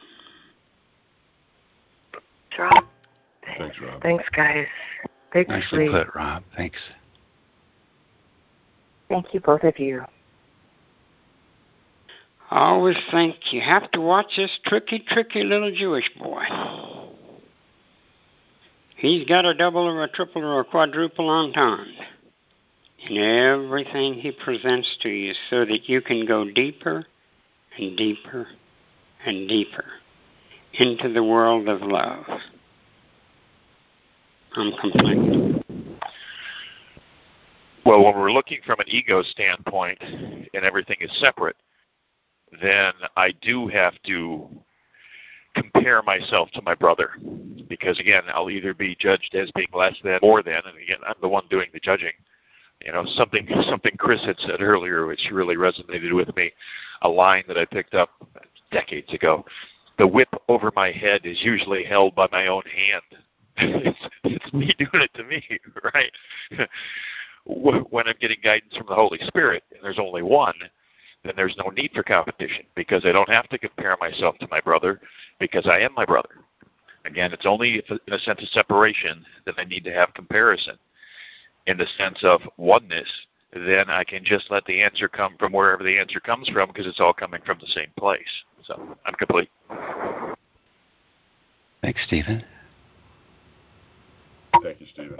Rob. Thanks, Rob. Thanks, guys. Thanks, Nicely Lee. put, Rob. Thanks. Thank you, both of you. I always think you have to watch this tricky, tricky little Jewish boy. He's got a double or a triple or a quadruple entendre in everything he presents to you so that you can go deeper and deeper and deeper into the world of love. I'm complete. Well, when we're looking from an ego standpoint and everything is separate, then I do have to compare myself to my brother because again I'll either be judged as being less than more than and again I'm the one doing the judging you know something something Chris had said earlier which really resonated with me a line that I picked up decades ago the whip over my head is usually held by my own hand <laughs> it's, it's me doing it to me <laughs> right when I'm getting guidance from the Holy Spirit and there's only one then there's no need for competition because I don't have to compare myself to my brother because I am my brother. Again, it's only in a sense of separation that I need to have comparison. In the sense of oneness, then I can just let the answer come from wherever the answer comes from because it's all coming from the same place. So I'm complete. Thanks, Stephen. Thank you, Stephen.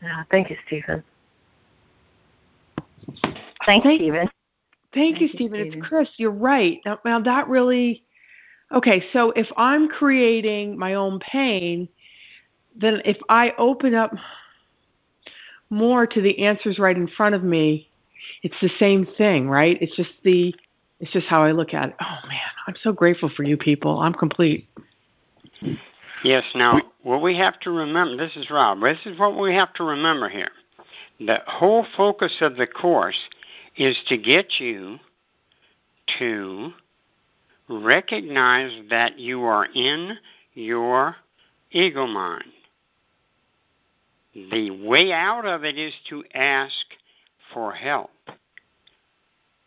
Yeah, thank you, Stephen. Thanks, Stephen. Thank, you, Stephen. It's Chris. You're right. Now, now that really okay. So if I'm creating my own pain, then if I open up more to the answers right in front of me, it's the same thing, right? It's just the it's just how I look at it. Oh man, I'm so grateful for you people. I'm complete. Yes. Now, what we have to remember. This is Rob. This is what we have to remember here. The whole focus of the course is to get you to recognize that you are in your ego mind. The way out of it is to ask for help.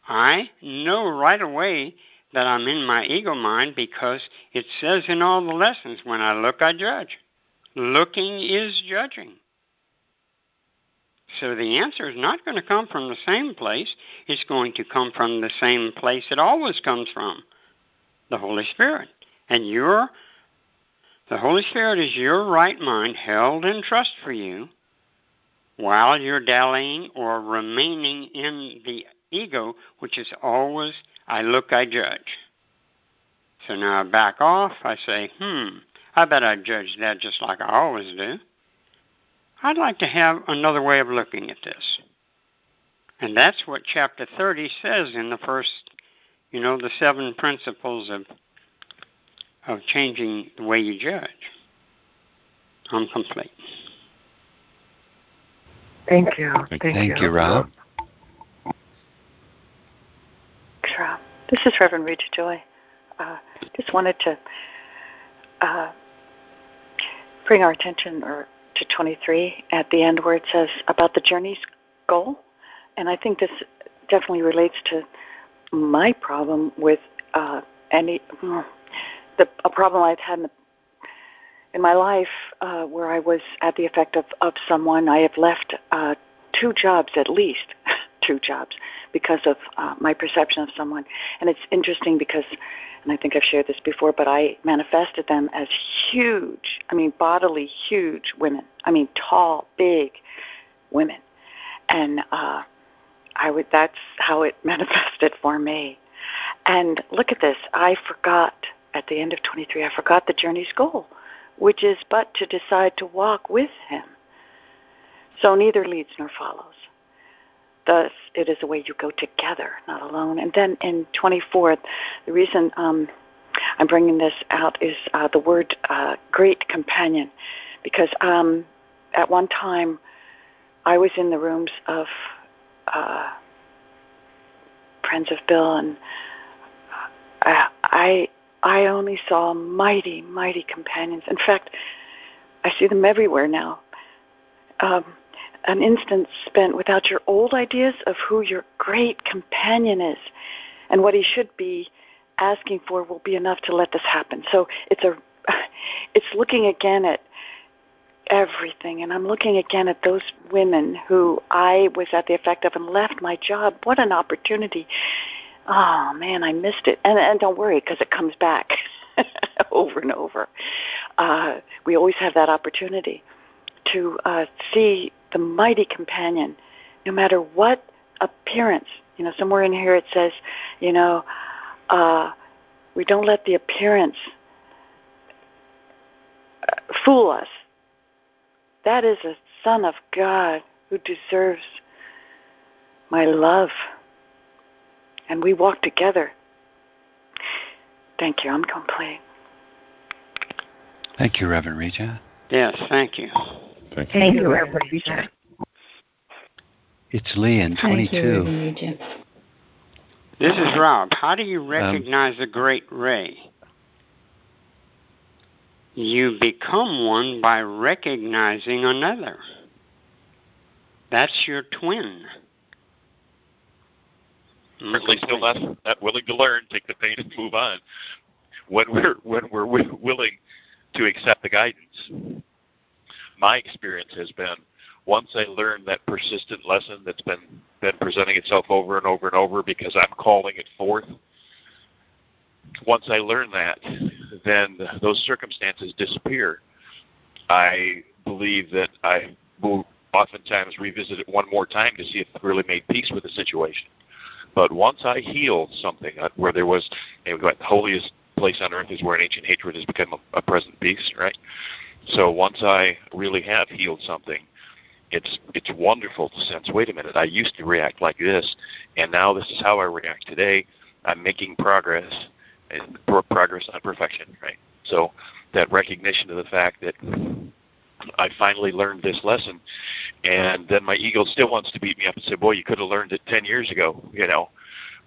I know right away that I'm in my ego mind because it says in all the lessons when I look, I judge. Looking is judging. So the answer is not going to come from the same place. It's going to come from the same place it always comes from the Holy Spirit. And your the Holy Spirit is your right mind held in trust for you while you're dallying or remaining in the ego, which is always I look, I judge. So now I back off, I say, hmm, I bet I judge that just like I always do. I'd like to have another way of looking at this. And that's what chapter 30 says in the first, you know, the seven principles of of changing the way you judge. I'm complete. Thank you. Thank, Thank you. you, Rob. Rob. This is Reverend Reja Joy. Uh, just wanted to uh, bring our attention or to 23 at the end where it says about the journey's goal. And I think this definitely relates to my problem with uh, any the a problem I've had in, the, in my life uh, where I was at the effect of, of someone. I have left uh, two jobs at least, two jobs because of uh, my perception of someone. And it's interesting because and I think I've shared this before, but I manifested them as huge, I mean, bodily huge women. I mean, tall, big women. And uh, I would, that's how it <laughs> manifested for me. And look at this. I forgot at the end of 23, I forgot the journey's goal, which is but to decide to walk with Him. So neither leads nor follows. Thus, it is a way you go together, not alone. And then in 24, the reason um, I'm bringing this out is uh, the word uh, great companion, because um, at one time I was in the rooms of uh, friends of Bill, and uh, I I only saw mighty, mighty companions. In fact, I see them everywhere now. Um, an instant spent without your old ideas of who your great companion is and what he should be asking for will be enough to let this happen. So it's a <laughs> it's looking again at everything and I'm looking again at those women who I was at the effect of and left my job. What an opportunity. Oh man, I missed it. And and don't worry because it comes back <laughs> over and over. Uh, we always have that opportunity to uh, see the mighty companion, no matter what appearance. You know, somewhere in here it says, you know, uh, we don't let the appearance uh, fool us. That is a son of God who deserves my love. And we walk together. Thank you. I'm complete. Thank you, Reverend Reja. Yes, thank you. Thank you. Thank you, Reverend Reja. It's Lee in Thank you, 22. This is Rob. How do you um, recognize the great ray? You become one by recognizing another. That's your twin. Certainly, still not, not willing to learn, take the pain, and move on. When we're when we're willing to accept the guidance, my experience has been once I learn that persistent lesson that's been been presenting itself over and over and over because I'm calling it forth. Once I learn that, then those circumstances disappear. I believe that I will oftentimes revisit it one more time to see if I've really made peace with the situation. But once I heal something uh, where there was, you know, the holiest place on earth is where an ancient hatred has become a, a present peace, right? So once I really have healed something, it's it's wonderful to sense. Wait a minute, I used to react like this, and now this is how I react today. I'm making progress, and progress, not perfection, right? So that recognition of the fact that I finally learned this lesson, and then my ego still wants to beat me up and say, "Boy, you could have learned it ten years ago," you know.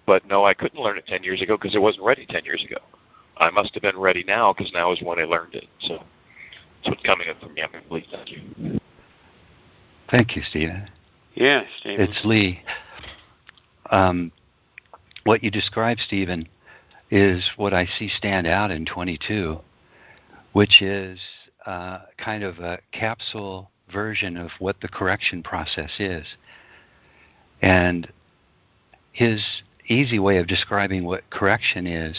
But no, I couldn't learn it ten years ago because it wasn't ready ten years ago. I must have been ready now because now is when I learned it. So that's what's coming up from me. I'm complete. Thank you. Thank you, Stephen. Yes, David. It's Lee. Um, what you described, Stephen, is what I see stand out in 22, which is uh, kind of a capsule version of what the correction process is. And his easy way of describing what correction is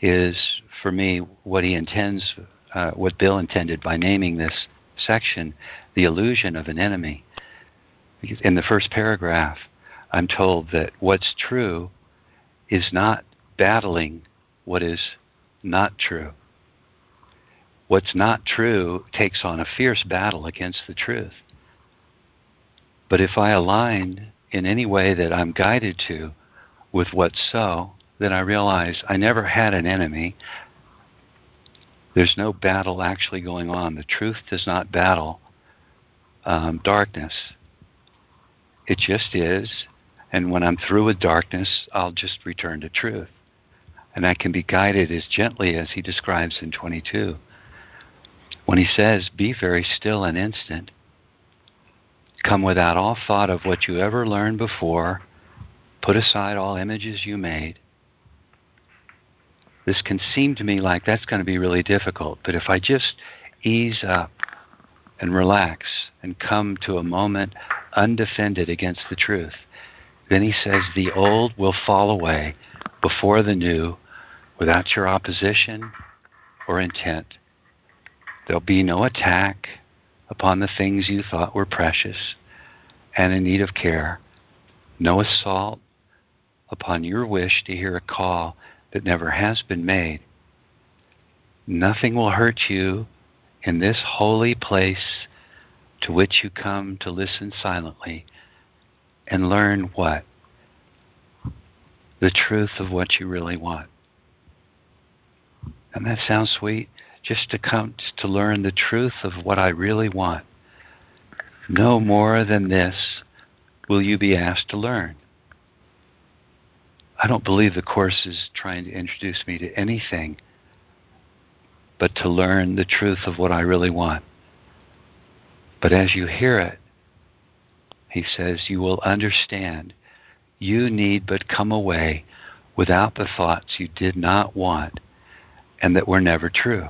is, for me, what he intends, uh, what Bill intended by naming this section, the illusion of an enemy. In the first paragraph, I'm told that what's true is not battling what is not true. What's not true takes on a fierce battle against the truth. But if I align in any way that I'm guided to with what's so, then I realize I never had an enemy. There's no battle actually going on. The truth does not battle um, darkness. It just is. And when I'm through with darkness, I'll just return to truth. And I can be guided as gently as he describes in 22. When he says, Be very still an instant, come without all thought of what you ever learned before, put aside all images you made. This can seem to me like that's going to be really difficult, but if I just ease up and relax and come to a moment undefended against the truth, then he says, The old will fall away before the new without your opposition or intent. There'll be no attack upon the things you thought were precious and in need of care, no assault upon your wish to hear a call that never has been made. Nothing will hurt you in this holy place to which you come to listen silently and learn what? The truth of what you really want. And that sounds sweet? Just to come to learn the truth of what I really want. No more than this will you be asked to learn. I don't believe the Course is trying to introduce me to anything but to learn the truth of what I really want. But as you hear it, he says, you will understand you need but come away without the thoughts you did not want and that were never true.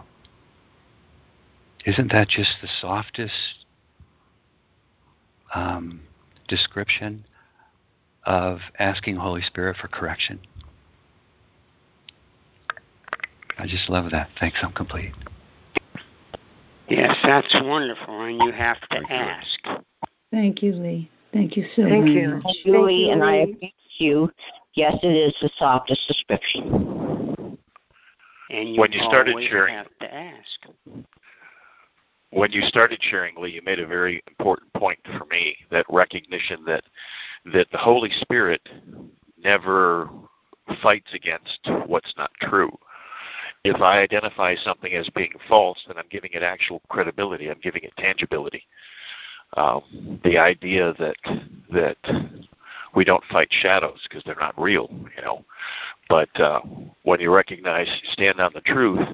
Isn't that just the softest um, description of asking Holy Spirit for correction? I just love that. Thanks, I'm complete. Yes, that's wonderful, and you have to ask. Thank you, Lee. Thank you so Thank very you. much. Julie, and I Lee. agree with you. Yes, it is the softest description. And you When you started sharing- have to ask. when you started sharing, Lee, you made a very important point for me. That recognition that that the Holy Spirit never fights against what's not true. If I identify something as being false, then I'm giving it actual credibility. I'm giving it tangibility. Um, the idea that that we don't fight shadows because they're not real, you know. But uh, when you recognize, stand on the truth,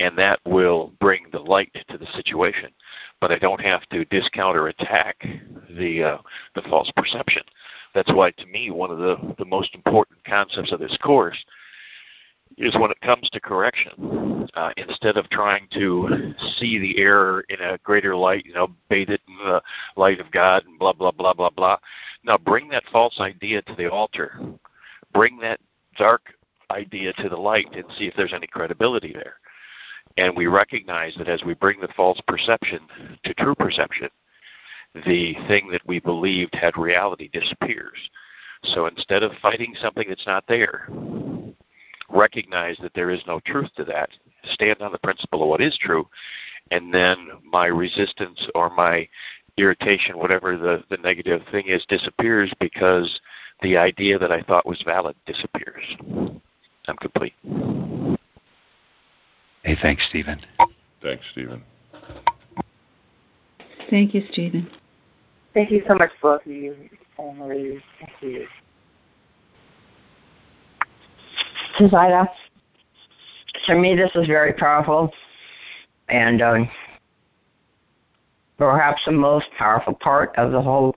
and that will bring the light to the situation. But I don't have to discount or attack the uh, the false perception. That's why, to me, one of the the most important concepts of this course is when it comes to correction. Uh, instead of trying to see the error in a greater light, you know, bathe it in the light of God and blah blah blah blah blah. Now bring that false idea to the altar. Bring that dark idea to the light and see if there's any credibility there. And we recognize that as we bring the false perception to true perception, the thing that we believed had reality disappears. So instead of fighting something that's not there, recognize that there is no truth to that, stand on the principle of what is true, and then my resistance or my irritation, whatever the, the negative thing is, disappears because the idea that I thought was valid disappears. I'm complete. Hey, thanks, Stephen. Thanks, Stephen. Thank you, Stephen. Thank you so much, both of you. Thank you. Ida, to me, this is very powerful, and um, perhaps the most powerful part of the whole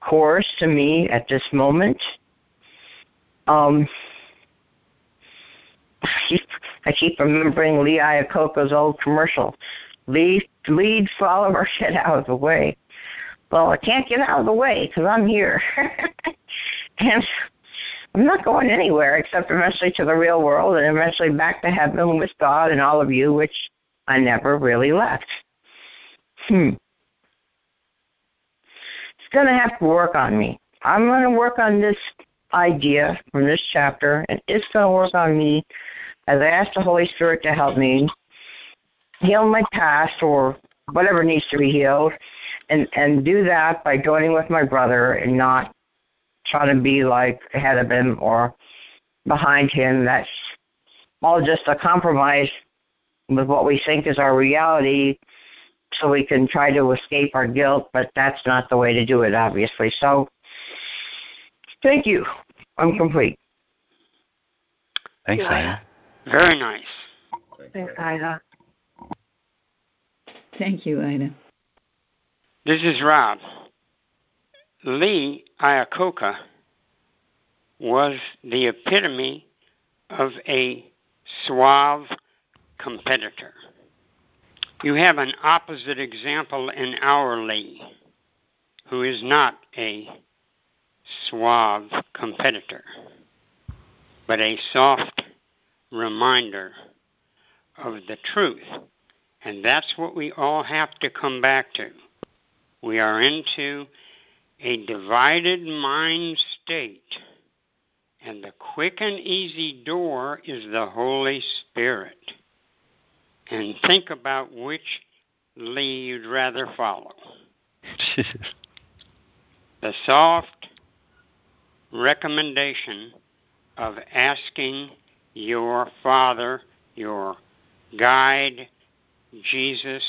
course to me at this moment. Um, I keep remembering Lee Iacocca's old commercial. Lead, lead follower, get out of the way. Well, I can't get out of the way because I'm here. <laughs> and I'm not going anywhere except eventually to the real world and eventually back to heaven with God and all of you, which I never really left. Hmm. It's going to have to work on me. I'm going to work on this idea from this chapter, and it's going to work on me as I ask the Holy Spirit to help me heal my past or whatever needs to be healed, and and do that by joining with my brother and not trying to be like ahead of him or behind him. That's all just a compromise with what we think is our reality so we can try to escape our guilt, but that's not the way to do it, obviously. So, thank you. I'm complete. Thanks, Ida. Very nice. Thanks, Ida. Thank you, Ida. This is Rob. Lee Iacocca was the epitome of a suave competitor. You have an opposite example in our Lee, who is not a suave competitor, but a soft reminder of the truth. And that's what we all have to come back to. We are into a divided mind state. And the quick and easy door is the Holy Spirit. And think about which lead you'd rather follow. <laughs> the soft recommendation of asking your Father, your guide, Jesus,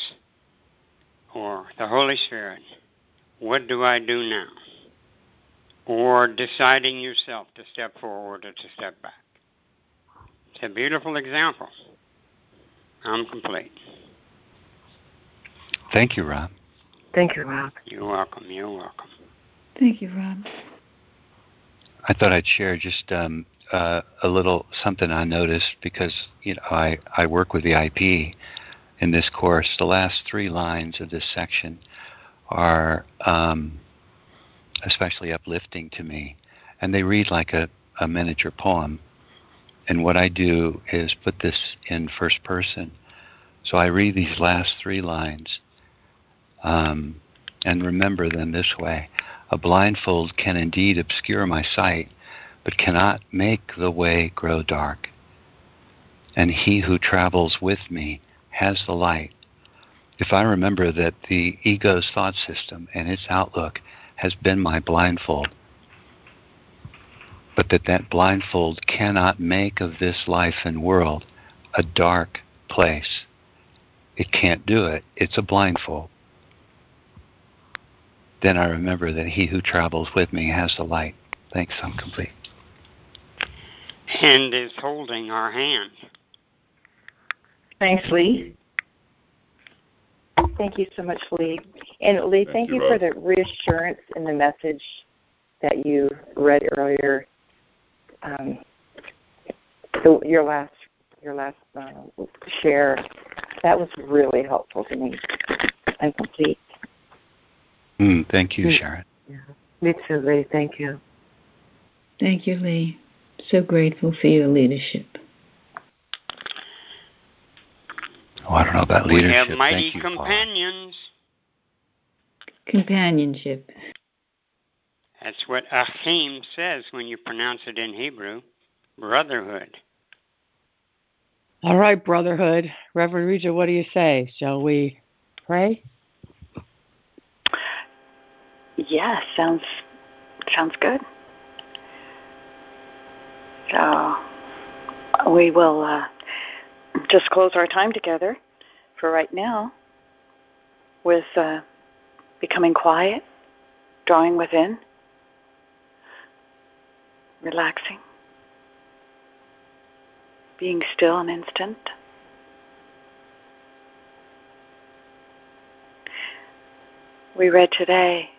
or the Holy Spirit, what do I do now? Or deciding yourself to step forward or to step back. It's a beautiful example. I'm complete. Thank you, Rob. Thank you, Rob. You're welcome. You're welcome. Thank you, Rob. I thought I'd share just um, uh, a little something I noticed because you know I, I work with the IP in this course. The last three lines of this section are um, especially uplifting to me, and they read like a, a miniature poem. And what I do is put this in first person. So I read these last three lines um, and remember them this way A blindfold can indeed obscure my sight, but cannot make the way grow dark. And he who travels with me has the light if I remember that the ego's thought system and its outlook has been my blindfold, but that that blindfold cannot make of this life and world a dark place. It can't do it. It's a blindfold. Then I remember that he who travels with me has the light. Thanks, I'm complete. And is holding our hand. Thanks, Lee. Thank you so much, Lee. And Lee, thank, thank you, you for the reassurance in the message that you read earlier. Um, the, your last your last uh, share that was really helpful to me. I'm complete. Mm, thank you, Sharon. Yeah. Me too, Lee. Thank you. Thank you, Lee. So grateful for your leadership. Oh, I don't know about leadership. We have mighty you, companions. Companionship. That's what Achim says when you pronounce it in Hebrew. Brotherhood. All right, brotherhood. Reverend Reja, what do you say? Shall we pray? Yeah, sounds sounds good. So we will uh, just close our time together for right now with uh, becoming quiet, drawing within, relaxing, being still an instant. We read today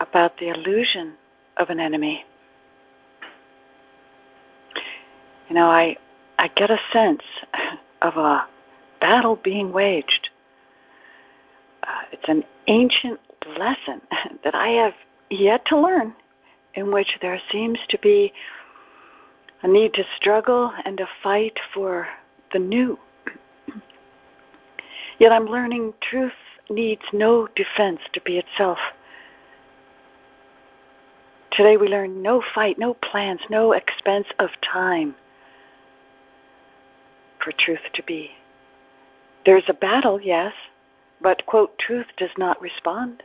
about the illusion of an enemy. You know, I I get a sense of a battle being waged. Uh, it's an ancient lesson <laughs> that I have yet to learn, in which there seems to be a need to struggle and to fight for the new. <clears throat> Yet I'm learning truth needs no defense to be itself. Today we learn no fight, no plans, no expense of time for truth to be. There's a battle, yes, but, quote, truth does not respond,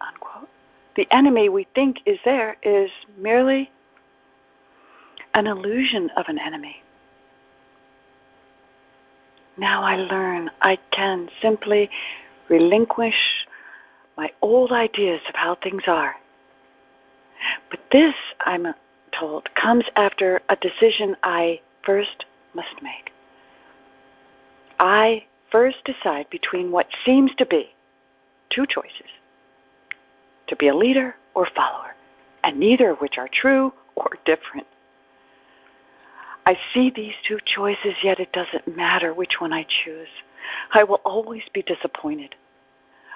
unquote. The enemy we think is there is merely an illusion of an enemy. Now I learn I can simply relinquish my old ideas of how things are. But this, I'm told, comes after a decision I first must make. I first decide between what seems to be two choices to be a leader or follower, and neither of which are true or different. I see these two choices, yet it doesn't matter which one I choose. I will always be disappointed.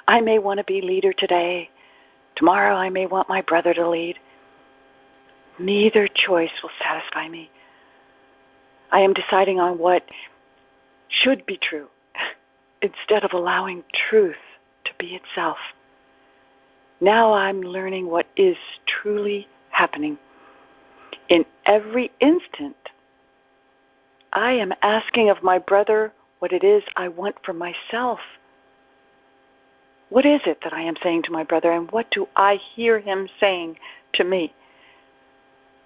I may want to be leader today. Tomorrow I may want my brother to lead. Neither choice will satisfy me. I am deciding on what should be true <laughs> instead of allowing truth to be itself. Now I'm learning what is truly happening. In every instant, I am asking of my brother what it is I want for myself. What is it that I am saying to my brother, and what do I hear him saying to me?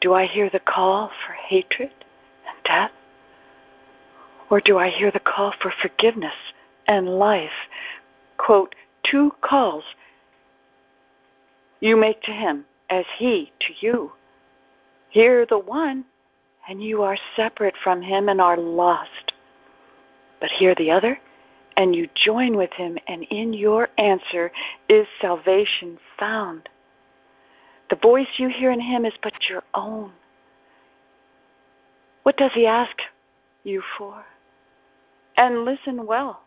Do I hear the call for hatred and death? Or do I hear the call for forgiveness and life? Quote, two calls you make to him as he to you. Hear the one, and you are separate from him and are lost. But hear the other, and you join with him, and in your answer is salvation found. The voice you hear in him is but your own. What does he ask you for? And listen well,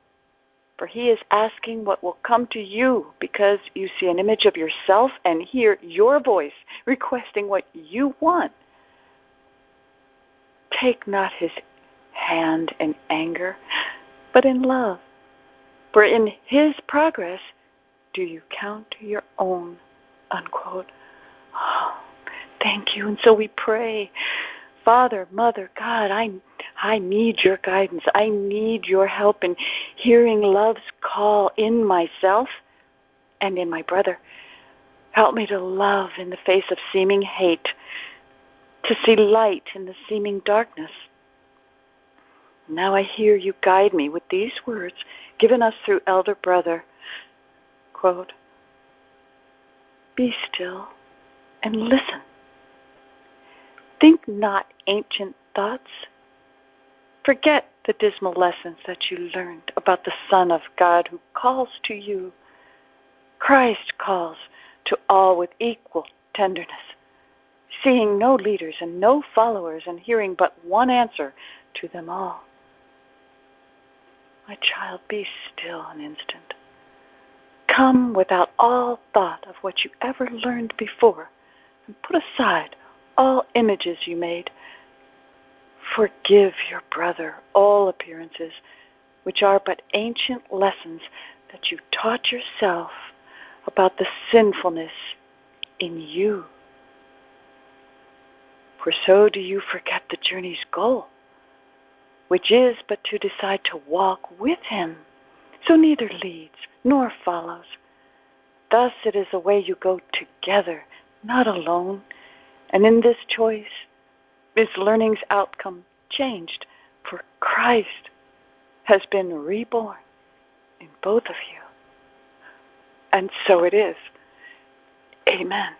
for he is asking what will come to you because you see an image of yourself and hear your voice requesting what you want. Take not his hand in anger, but in love. For in his progress do you count your own. Unquote. Oh, thank you. And so we pray, Father, Mother, God, I I need your guidance. I need your help in hearing love's call in myself and in my brother. Help me to love in the face of seeming hate, to see light in the seeming darkness. Now I hear you guide me with these words given us through Elder Brother. Quote, Be still and listen. Think not ancient thoughts. Forget the dismal lessons that you learned about the Son of God who calls to you. Christ calls to all with equal tenderness, seeing no leaders and no followers and hearing but one answer to them all. My child, be still an instant. Come without all thought of what you ever learned before, and put aside all images you made. Forgive your brother all appearances, which are but ancient lessons that you taught yourself about the sinfulness in you. For so do you forget the journey's goal, which is but to decide to walk with him. So neither leads nor follows. Thus it is a way you go together, not alone. And in this choice is learning's outcome changed, for Christ has been reborn in both of you. And so it is. Amen.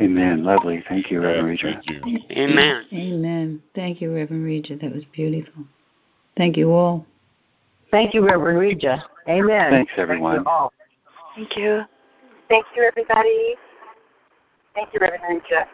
Amen. Lovely. Thank you, Reverend Reja. Thank you. Amen. Amen. Thank you, Reverend Reja. That was beautiful. Thank you all. Thank you, Reverend Reja. Amen. Thanks, everyone. Thank you all. Thank you. Thank you, everybody. Thank you, Reverend Reja.